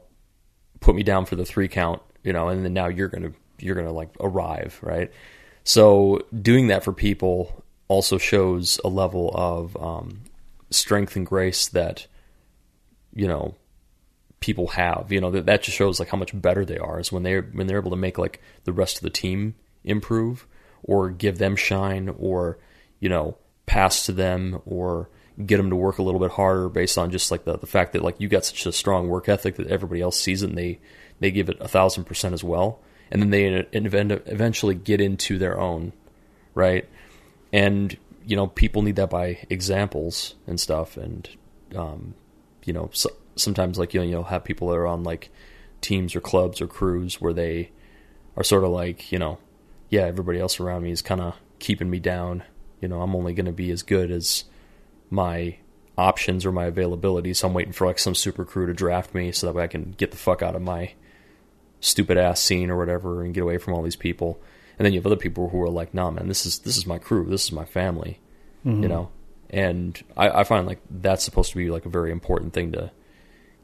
put me down for the three count, you know, and then now you're gonna you're gonna like arrive, right? So doing that for people also shows a level of um, strength and grace that you know people have. You know that that just shows like how much better they are is when they're when they're able to make like the rest of the team improve or give them shine or you know pass to them or get them to work a little bit harder based on just like the, the fact that like you got such a strong work ethic that everybody else sees it and they they give it a thousand percent as well. And then they eventually get into their own right? And you know people need that by examples and stuff. And um, you know so, sometimes like you know you'll have people that are on like teams or clubs or crews where they are sort of like you know yeah everybody else around me is kind of keeping me down. You know i'm only going to be as good as my options or my availability. So i'm waiting for like some super crew to draft me so that way i can get the fuck out of my stupid ass scene or whatever and get away from all these people. And then you have other people who are like, "Nah, man, this is this is my crew, this is my family," you mm-hmm. know. And I, I find like that's supposed to be like a very important thing to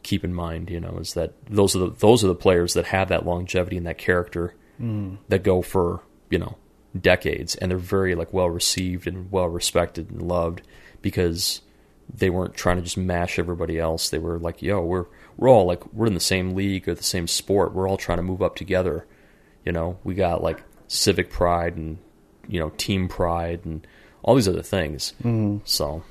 keep in mind. You know, is that those are the those are the players that have that longevity and that character mm. that go for you know decades, and they're very like well received and well respected and loved because they weren't trying to just mash everybody else. They were like, "Yo, we're we're all like we're in the same league or the same sport. We're all trying to move up together." You know, we got like civic pride and you know team pride and all these other things. Mm-hmm. So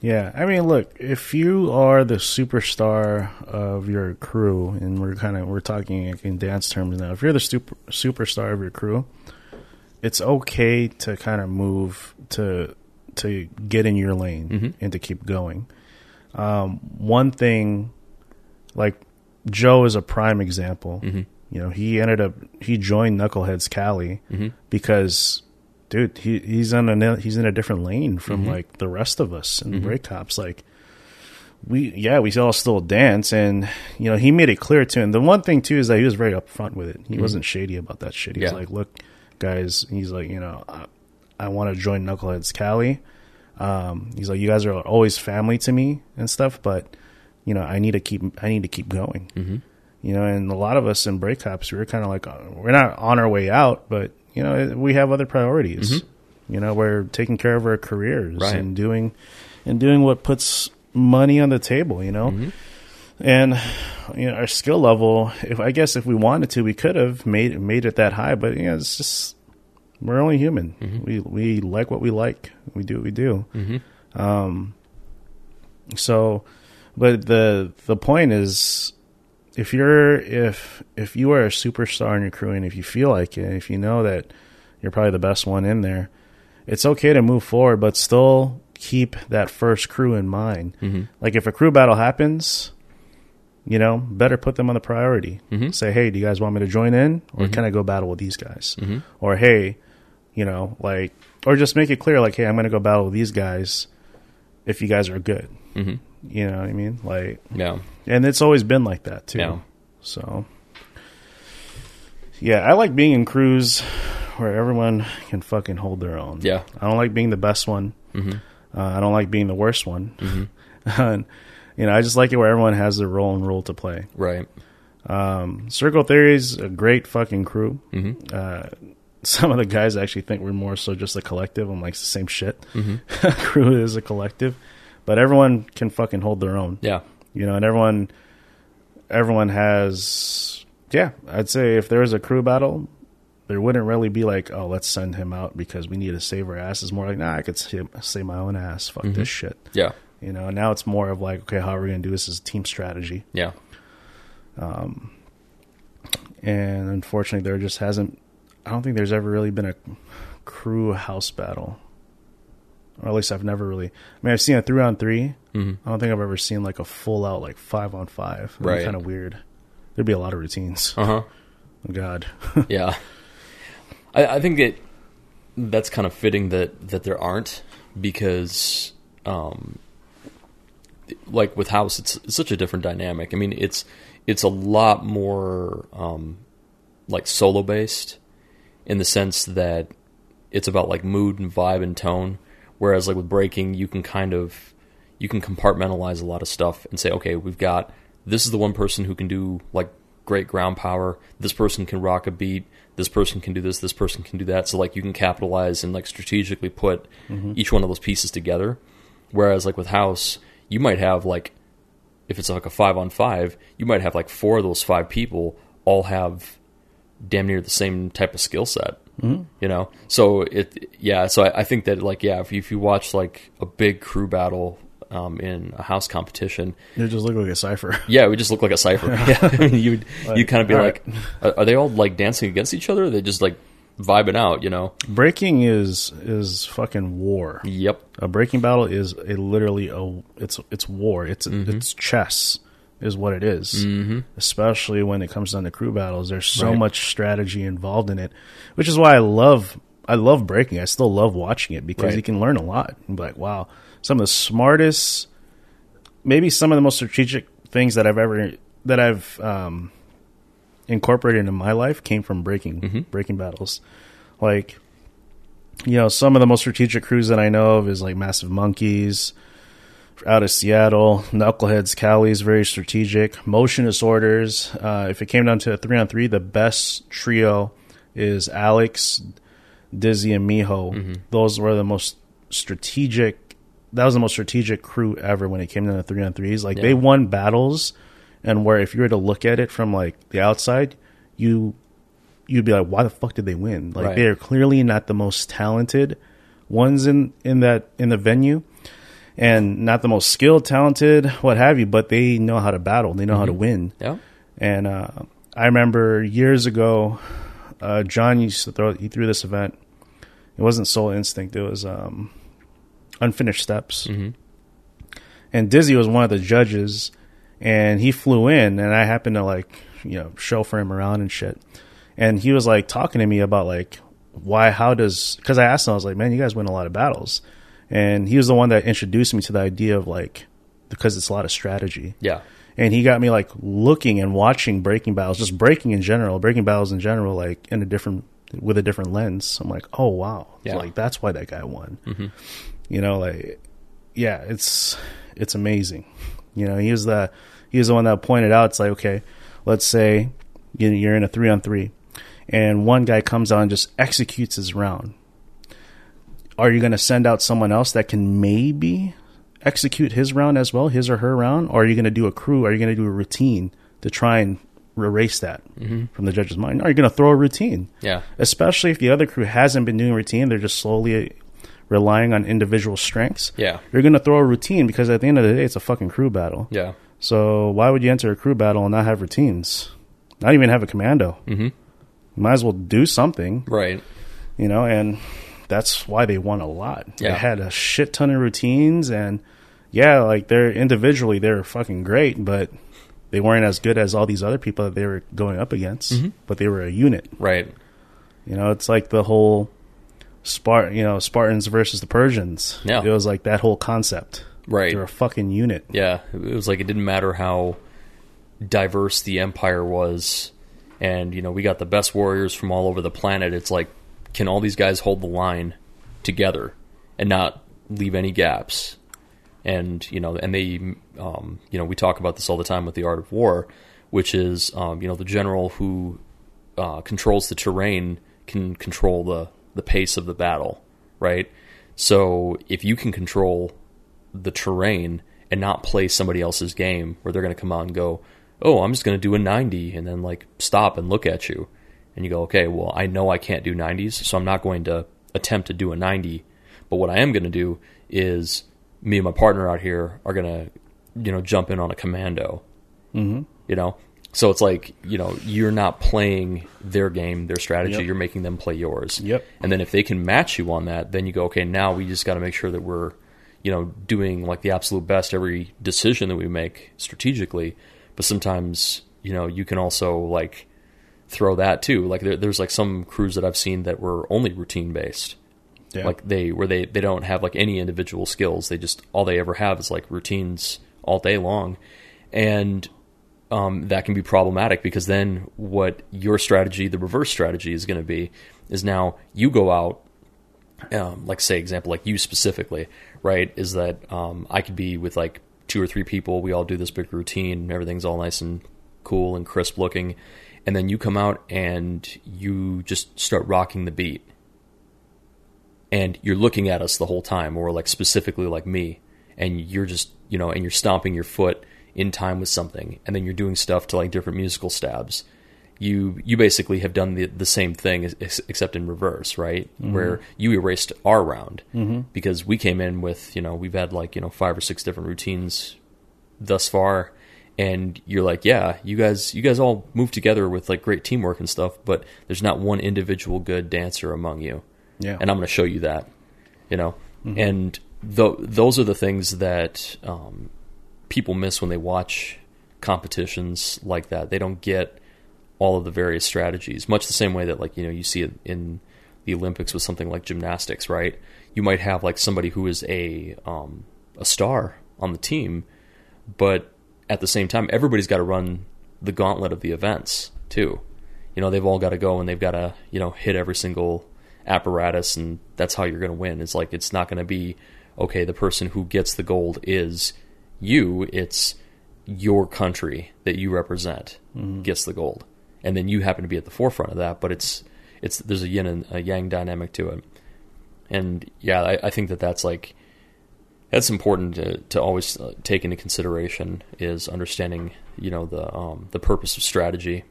Yeah, I mean, look, if you are the superstar of your crew, and we're kind of we're talking in dance terms now. If you're the super superstar of your crew, it's okay to kind of move to to get in your lane mm-hmm. and to keep going. Um, one thing, like Joe is a prime example. Mm-hmm. You know, he ended up he joined Knuckleheads Cali mm-hmm. because, dude, he he's on a he's in a different lane from like the rest of us and break cops. Like, we yeah we all still dance and you know he made it clear to him the one thing too is that he was very upfront with it. He wasn't shady about that shit. He was Yeah. like look guys he's like you know i, I want to join knuckleheads cali um, he's like you guys are always family to me and stuff but you know i need to keep i need to keep going mm-hmm. you know and a lot of us in break cops, we we're kind of like uh, we're not on our way out but you know we have other priorities you know we're taking care of our careers Right. and doing and doing what puts money on the table, you know. And you know, our skill level, if I guess if we wanted to, we could have made made it that high, but you know, it's just we're only human. Mm-hmm. We we like what we like. We do what we do. Mm-hmm. Um so but the the point is if you're if if you are a superstar in your crew and if you feel like it, if you know that you're probably the best one in there, it's okay to move forward, but still keep that first crew in mind. Mm-hmm. Like if a crew battle happens, you know, better put them on the priority. Say, hey, do you guys want me to join in, or can I go battle with these guys? Or hey, you know, like, or just make it clear, like, hey, I'm going to go battle with these guys if you guys are good. Mhm. You know what I mean? Like, yeah, and it's always been like that too. Yeah. So, yeah, I like being in crews where everyone can fucking hold their own. Yeah. I don't like being the best one. Uh, I don't like being the worst one. and, you know, I just like it where everyone has their role and role to play. right. Um, Circle Theory is a great fucking crew. Uh, some of the guys actually think we're more so just a collective. I'm like, it's the same shit. crew is a collective, but everyone can fucking hold their own Yeah, you know, and everyone everyone has yeah, I'd say if there was a crew battle, there wouldn't really be like, oh, let's send him out because we need to save our ass. It's more like, nah, I could save, save my own ass. Fuck this shit. yeah, You know, now it's more of like, okay, how are we going to do this as a team strategy? yeah, Um, And unfortunately, there just hasn't, I don't think there's ever really been a crew house battle. Or at least I've never really, I mean, I've seen a three on 3 Mhm. I don't think I've ever seen like a full out, like five on five. That'd Right. kind of weird. There'd be a lot of routines. uh huh. Oh, God. yeah. I, I think that that's kind of fitting that that there aren't because, um, like with House, it's, it's such a different dynamic. I mean, it's it's a lot more um, like solo based in the sense that it's about like mood and vibe and tone. Whereas like with breaking, you can kind of you can compartmentalize a lot of stuff and say, okay, we've got this is the one person who can do like great ground power. This person can rock a beat. This person can do this. This person can do that. So like you can capitalize and like strategically put mm-hmm. each one of those pieces together. Whereas like with house, you might have like if it's like a five on five, you might have like four of those five people all have damn near the same type of skill set. Mm-hmm. You know, so it yeah. So I, I think that like yeah, if you, if you watch like a big crew battle um, in a house competition, It just look like a cipher. yeah, it would just look like a cipher. yeah, you would you kind of be like, are, are they all like dancing against each other? Or they just like vibing out, you know? Breaking is is fucking war. Yep. A breaking battle is a literally a it's it's war. It's it's chess is what it is. Mm-hmm. Especially when it comes down to crew battles, there's so Right. much strategy involved in it, which is why I love I love breaking. I still love watching it because Right. you can learn a lot. And be like, wow, some of the smartest, maybe some of the most strategic things that I've ever that I've um, incorporated in my life came from breaking breaking battles. Like, you know, some of the most strategic crews that I know of is like Massive Monkeys out of Seattle, Knuckleheads, Cali's very strategic. Motion disorders. Uh, if it came down to a three on three, the best trio is Alex, Dizzy, and Miho. Those were the most strategic. That was the most strategic crew ever when it came down to three on threes. Like Yeah. they won battles, and where if you were to look at it from like the outside, you you'd be like, why the fuck did they win? Like Right. they are clearly not the most talented ones in in that in the venue, and not the most skilled, talented, what have you. But they know how to battle. They know how to win. Yeah. And uh, I remember years ago, uh, John used to throw. He threw this event. It wasn't Soul Instinct. It was um, Unfinished Steps. hmm And Dizzy was one of the judges, and he flew in, and I happened to like you know chauffeur him around and shit. And he was like talking to me about like why, how does? Because I asked him, I was like, man, you guys win a lot of battles, and he was the one that introduced me to the idea of like because it's a lot of strategy Yeah. and he got me like looking and watching breaking battles, just breaking in general, breaking battles in general, like in a different with a different lens. I'm like, oh wow, Yeah. like that's why that guy won. Mhm. You know, like yeah, it's it's amazing. You know, he was the he was the one that pointed out. It's like okay, let's say you- you're in a three on three, and one guy comes out and just executes his round. Are you going to send out someone else that can maybe execute his round as well, his or her round, or are you going to do a crew? Are you going to do a routine to try and erase that from the judge's mind? Are you going to throw a routine? Yeah. Especially if the other crew hasn't been doing routine, they're just slowly relying on individual strengths. Yeah. You're going to throw a routine because at the end of the day, it's a fucking crew battle. Yeah. So why would you enter a crew battle and not have routines? Not even have a commando. hmm You might as well do something, Right. you know, and that's why they won a lot. Yeah. They had a shit ton of routines and yeah, like they're individually they're fucking great, but they weren't as good as all these other people that they were going up against. Mhm. But they were a unit. Right. You know, it's like the whole Spart you know, Spartans versus the Persians. Yeah. It was like that whole concept. Right. They're a fucking unit. Yeah, it was like it didn't matter how diverse the empire was, and you know we got the best warriors from all over the planet. It's like, can all these guys hold the line together and not leave any gaps? And you know, and they, um, you know, we talk about this all the time with the art of war, which is, um, you know, the general who uh, controls the terrain can control the the pace of the battle, right? So if you can control the terrain and not play somebody else's game where they're going to come out and go, "Oh, I'm just going to do a 90," and then like stop and look at you, and you go, "Okay, well, I know I can't do 90s, so I'm not going to attempt to do a 90. But what I am going to do is me and my partner out here are going to, you know, jump in on a commando." Mhm. You know, so it's like you know you're not playing their game, their strategy. Yep. You're making them play yours. Yep. And then if they can match you on that, then you go, okay, now we just got to make sure that we're, you know, doing like the absolute best every decision that we make strategically. But sometimes, you know, you can also like throw that too. Like there, there's like some crews that I've seen that were only routine based. Yeah. Like they where they they don't have like any individual skills. They just all they ever have is like routines all day long, and um, that can be problematic because then what your strategy, the reverse strategy, is going to be is now you go out, um, like say example, like you specifically, right? Is that um, I could be with like two or three people, we all do this big routine, everything's all nice and cool and crisp looking, and then you come out and you just start rocking the beat, and you're looking at us the whole time, or like specifically like me, and you're just you know, and you're stomping your foot in time with something, and then you're doing stuff to like different musical stabs. You you basically have done the the same thing ex- except in reverse, right? Mm-hmm. Where you erased our round. Mm-hmm. Because we came in with you know we've had like you know five or six different routines thus far and you're like yeah you guys you guys all move together with like great teamwork and stuff but there's not one individual good dancer among you. Yeah. and i'm going to show you that you know? And th- those are the things that um, people miss when they watch competitions like that. They don't get all of the various strategies much the same way that like you know you see it in the olympics with something like gymnastics right? You might have like somebody who is a um, a star on the team but at the same time, everybody's got to run the gauntlet of the events too. You know, they've all got to go and they've got to you know hit every single apparatus, and that's how you're going to win. It's like it's not going to be okay. The person who gets the gold is you. It's your country that you represent mm-hmm. gets the gold, and then you happen to be at the forefront of that. But it's it's there's a yin and a yang dynamic to it, and yeah, I, I think that that's like that's important to, to always uh, take into consideration is understanding you know the um, the purpose of strategy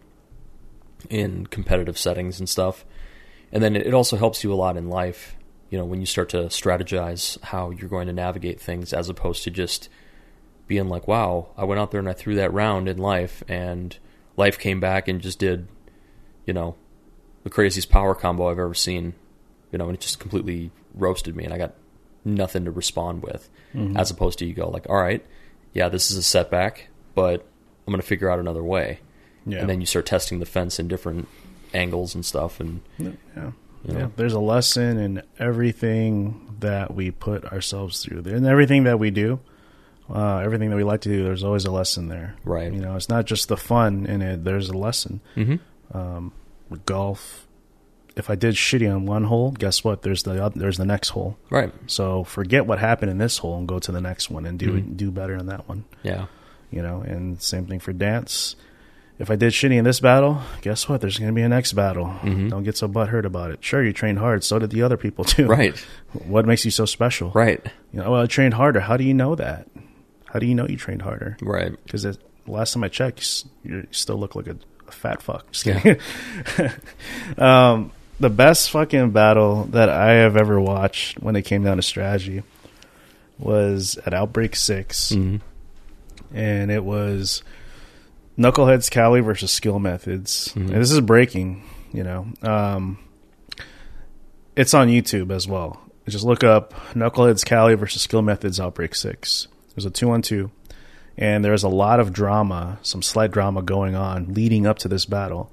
in competitive settings and stuff. And then it also helps you a lot in life you know when you start to strategize how you're going to navigate things as opposed to just being like wow i went out there and i threw that round in life and life came back and just did you know the craziest power combo i've ever seen you know and it just completely roasted me and i got nothing to respond with as opposed to you go like all right yeah this is a setback but i'm going to figure out another way Yeah. and then you start testing the fence in different angles and stuff and Yeah. You Yeah. There's a lesson in everything that we put ourselves through. In everything that we do, uh, everything that we like to do, there's always a lesson there. Right. You know, it's not just the fun in it. There's a lesson. Mhm. Um, golf, if I did shitty on one hole, guess what? There's the oth- there's the next hole. right So forget what happened in this hole and go to the next one and do Mhm. do better in that one. yeah You know, and same thing for dance. If I did shitty in this battle, guess what? There's going to be a next battle. Mhm. Don't get so butthurt about it. Sure, you trained hard. So did the other people too. right What makes you so special? right You know, well, I trained harder. How do you know that? How do you know you trained harder? right Because last time I checked, you still look like a, a fat fuck. Just Yeah. um, the best fucking battle that I have ever watched when it came down to strategy was at Outbreak 6 hmm and it was Knuckleheads Cali versus Skill Methods. Mhm. And this is breaking, you know. Um, it's on YouTube as well. Just look up Knuckleheads Cali versus Skill Methods Outbreak Six. There's a two on two, and there's a lot of drama, some slight drama going on leading up to this battle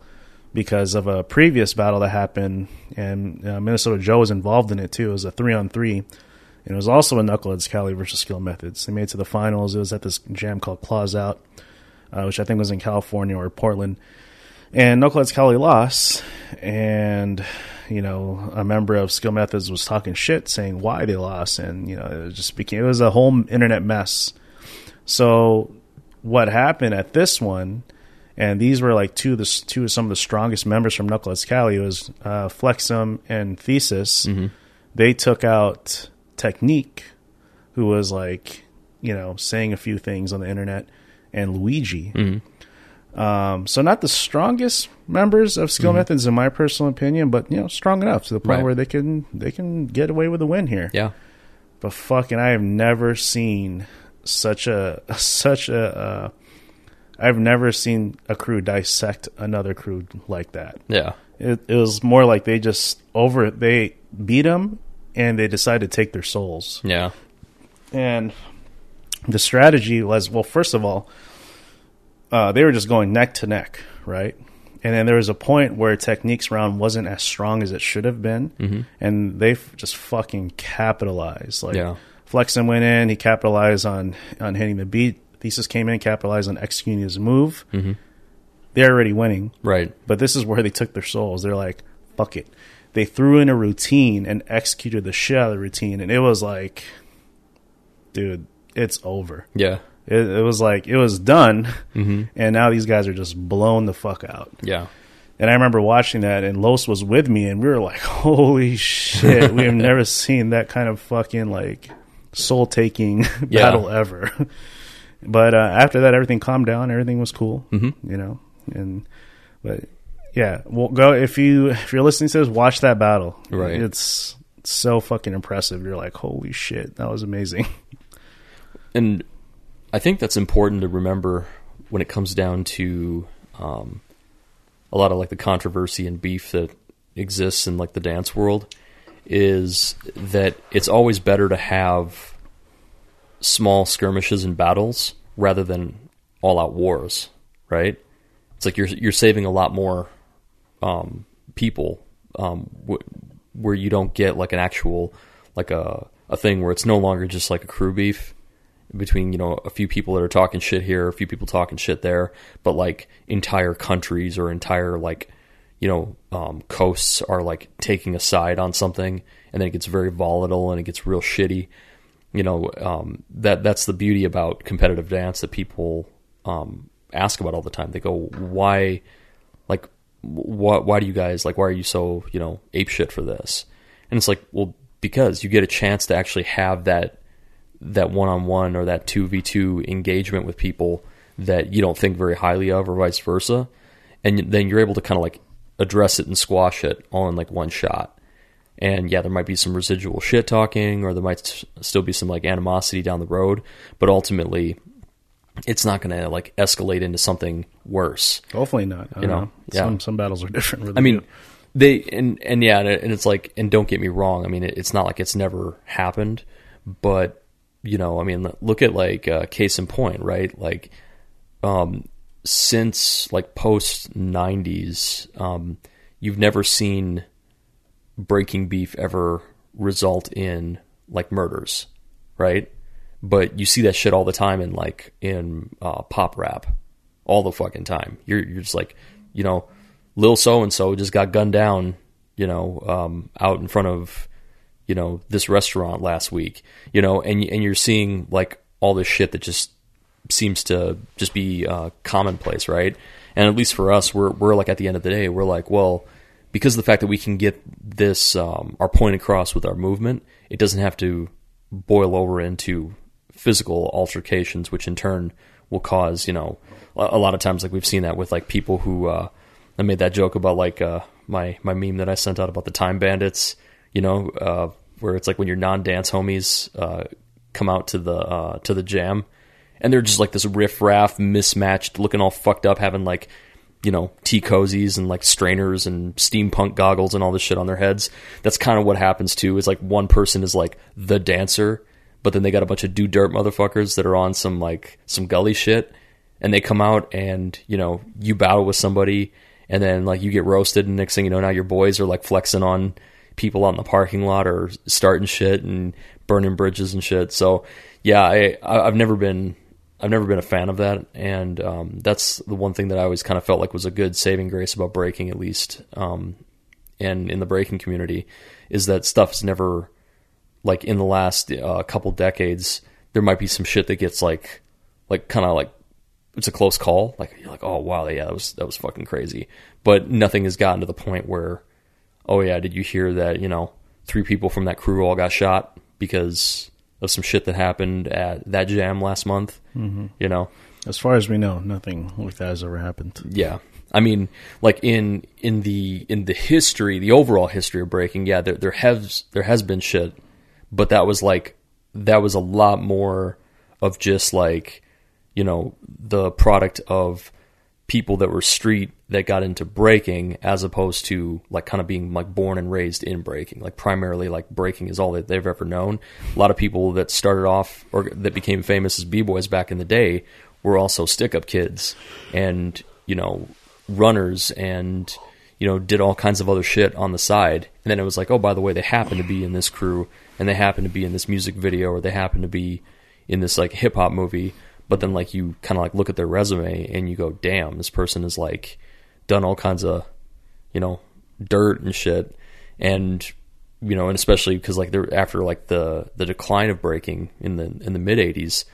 because of a previous battle that happened, and uh, Minnesota Joe was involved in it too. It was a three on three. And it was also a Knuckleheads Cali versus Skill Methods. They made it to the finals. It was at this jam called Claws Out, uh, which I think was in California or Portland. And Knuckleheads Cali lost, and you know a member of Skill Methods was talking shit, saying why they lost, and you know it just became it was a whole internet mess. So what happened at this one, and these were like two of the two of some of the strongest members from Knuckleheads Cali was uh, Flexum and Thesis. They took out Technique, who was like you know saying a few things on the internet, and Luigi. Um, so not the strongest members of skill methods in my personal opinion, but you know, strong enough to the point Right. where they can they can get away with a win here. yeah But fucking, I have never seen such a such a. Uh, I've never seen a crew dissect another crew like that. yeah It, it was more like they just over they beat them and they decided to take their souls. yeah And the strategy was well, first of all, uh, they were just going neck to neck, right? And then there was a point where Technique's round wasn't as strong as it should have been, Mm-hmm. and they f- just fucking capitalized. Like Yeah. Flexen went in, he capitalized on on hitting the beat. Thesis came in, capitalized on executing his move. Mhm. They're already winning. right But this is where they took their souls. They're like, fuck it. They threw in a routine and executed the shit out of the routine. And it was like, dude, it's over. yeah It, it was like, it was done. hmm And now these guys are just blown the fuck out. yeah And I remember watching that, and Los was with me, and we were like, holy shit. we have never seen that kind of fucking, like, soul taking Yeah. battle ever. But uh, after that, everything calmed down. Everything was cool, Mhm. you know? And, but yeah, well, go, if you, if you're listening to this, watch that battle. Right. It's so fucking impressive. You're like, holy shit, that was amazing. and I think that's important to remember when it comes down to um, a lot of like the controversy and beef that exists in like the dance world is that it's always better to have small skirmishes and battles rather than all out wars, right? It's like you're you're saving a lot more um, people um, w- where you don't get like an actual like a a thing where it's no longer just like a crew beef between you know a few people that are talking shit here, a few people talking shit there, but like entire countries or entire like you know um, coasts are like taking a side on something, and then it gets very volatile and it gets real shitty. You know um, that that's the beauty about competitive dance that people um, ask about all the time. They go, why, like, why why do you guys like why are you so you know ape shit for this? And it's like, well, because you get a chance to actually have that that one on one or that two v two engagement with people that you don't think very highly of, or vice versa, and then you're able to kind of like address it and squash it all in like one shot. And yeah, there might be some residual shit talking, or there might still be some like animosity down the road, but ultimately, it's not going to like escalate into something worse. Hopefully not. I You know, know, yeah. some some battles are different. Really I mean, do. they and and yeah, and it's like, and don't get me wrong. I mean, it, it's not like it's never happened, but you know, I mean, look at like uh, case in point, right? Like, um, since like post '90s, um, you've never seen breaking beef ever result in like murders, right? But you see that shit all the time in like in uh, pop rap, all the fucking time. You're you're just like, you know, Lil so and so just got gunned down, you know, um, out in front of, you know, this restaurant last week, you know, and and you're seeing like all this shit that just seems to just be uh, commonplace, right? And at least for us, we're we're like at the end of the day, we're like, well, because of the fact that we can get this um, our point across with our movement, it doesn't have to boil over into physical altercations, which in turn will cause, you know, a, lot of times like we've seen that with like people who uh, I made that joke about like uh, my my meme that I sent out about the time bandits, you know, uh, where it's like when your non dance homies uh, come out to the uh, to the jam, and they're just like this riff raff mismatched, looking all fucked up, having like you know tea cozies and like strainers and steampunk goggles and all this shit on their heads. That's kind of what happens too. Is like one person is like the dancer, but then they got a bunch of do dirt motherfuckers that are on some like some gully shit, and they come out and you know you battle with somebody, and then like you get roasted, and next thing you know now your boys are like flexing on people out in the parking lot or starting shit and burning bridges and shit. So yeah, I I- I've never been I've never been a fan of that, and um, that's the one thing that I always kind of felt like was a good saving grace about breaking, at least, um, and in the breaking community, is that stuff's never like in the last uh, couple decades. There might be some shit that gets like like kind of like it's a close call. Like you're like, oh wow, yeah, that was that was fucking crazy. But nothing has gotten to the point where, oh yeah, did you hear that? You know, three people from that crew all got shot because of some shit that happened at that jam last month. Mm-hmm. You know, as far as we know, nothing like that has ever happened. yeah. I mean, like in in the in the history, the overall history of breaking, yeah, there there has there has been shit, but that was like that was a lot more of just like you know the product of people that were street that got into breaking as opposed to like kind of being like born and raised in breaking. Like primarily like breaking is all that they've ever known. A lot of people that started off or that became famous as b-boys back in the day were also stick-up kids and you know runners and you know did all kinds of other shit on the side. And then it was like oh by the way they happen to be in this crew and they happen to be in this music video or they happen to be in this like hip hop movie. But then like you kind of like look at their resume and you go damn this person is like done all kinds of you know dirt and shit. And you know and especially because like they're after like the the decline of breaking in the in the mid 80s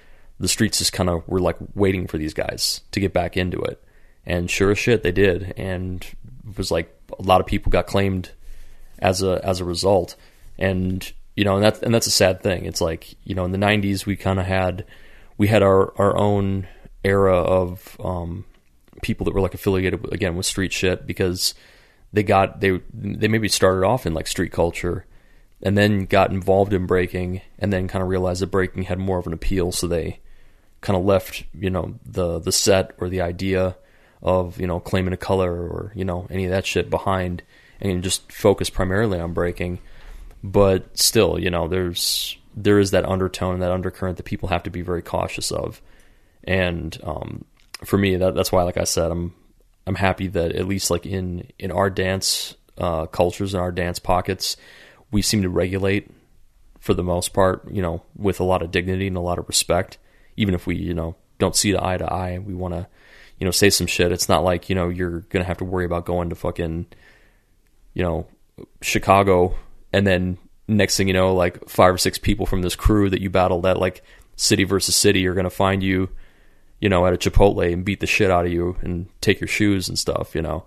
the streets just kind of were like waiting for these guys to get back into it. And sure as shit they did. And it was like a lot of people got claimed as a as a result. And you know and that's and that's a sad thing. It's like you know in the 90s we kind of had we had our our own era of um people that were like affiliated with, again with street shit because they got they they maybe started off in like street culture and then got involved in breaking and then kind of realized that breaking had more of an appeal. So they kind of left you know the the set or the idea of you know claiming a color or you know any of that shit behind and just focus primarily on breaking. But still you know there's there is that undertone and that undercurrent that people have to be very cautious of. And um, for me that, that's why like i said i'm i'm happy that at least like in in our dance uh, cultures and our dance pockets we seem to regulate for the most part you know with a lot of dignity and a lot of respect even if we you know don't see the eye to eye we want to you know, say some shit. It's not like you know you're gonna have to worry about going to fucking, you know, Chicago and then next thing you know, like five or six people from this crew that you battled at like city versus city are gonna find you, you know, at a Chipotle and beat the shit out of you and take your shoes and stuff, you know.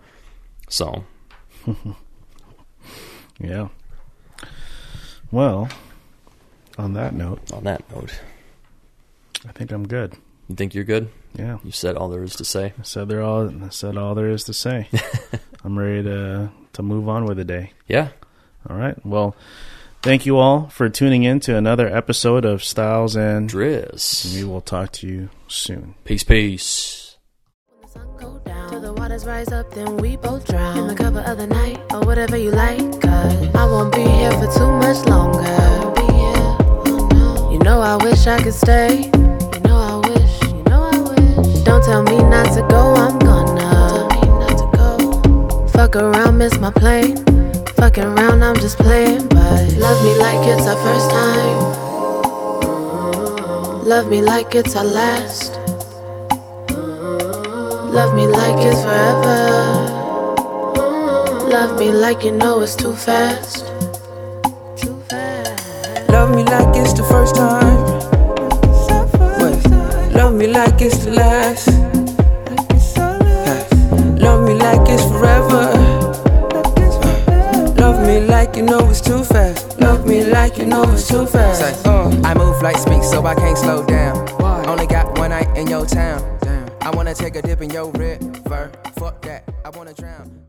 So Yeah. Well, on that note, on that note, I think I'm good. you think you're good? Yeah. You said all there is to say. I said there all I said all there is to say. I'm ready to to move on with the day. Yeah. All right. Well, thank you all for tuning in to another episode of Styles and Dris. we will talk to you soon. Peace, peace. When the sun go down, till the waters rise up, then we both drown. In the cover of the night, or whatever you like. Cause I won't be here for too much longer. I'll be here, oh no. You know I wish I could stay. You know I wish, you know I wish. Don't tell me not to go, I'm gonna. Tell me not to go. Fuck around, miss my plane. Fucking around, I'm just playing. But love me like it's our first time. Love me like it's our last. Love me like it's forever. Love me like you know it's too fast. Too fast. Love me like it's the first time. Wait. Love me like it's the last. Love me like it's forever. Love me like you know it's too fast. Love me like you know it's too fast. Say, uh, I move like speak, so I can't slow down. Why? Only got one night in your town. Damn. I wanna take a dip in your river. Fuck that, I wanna drown.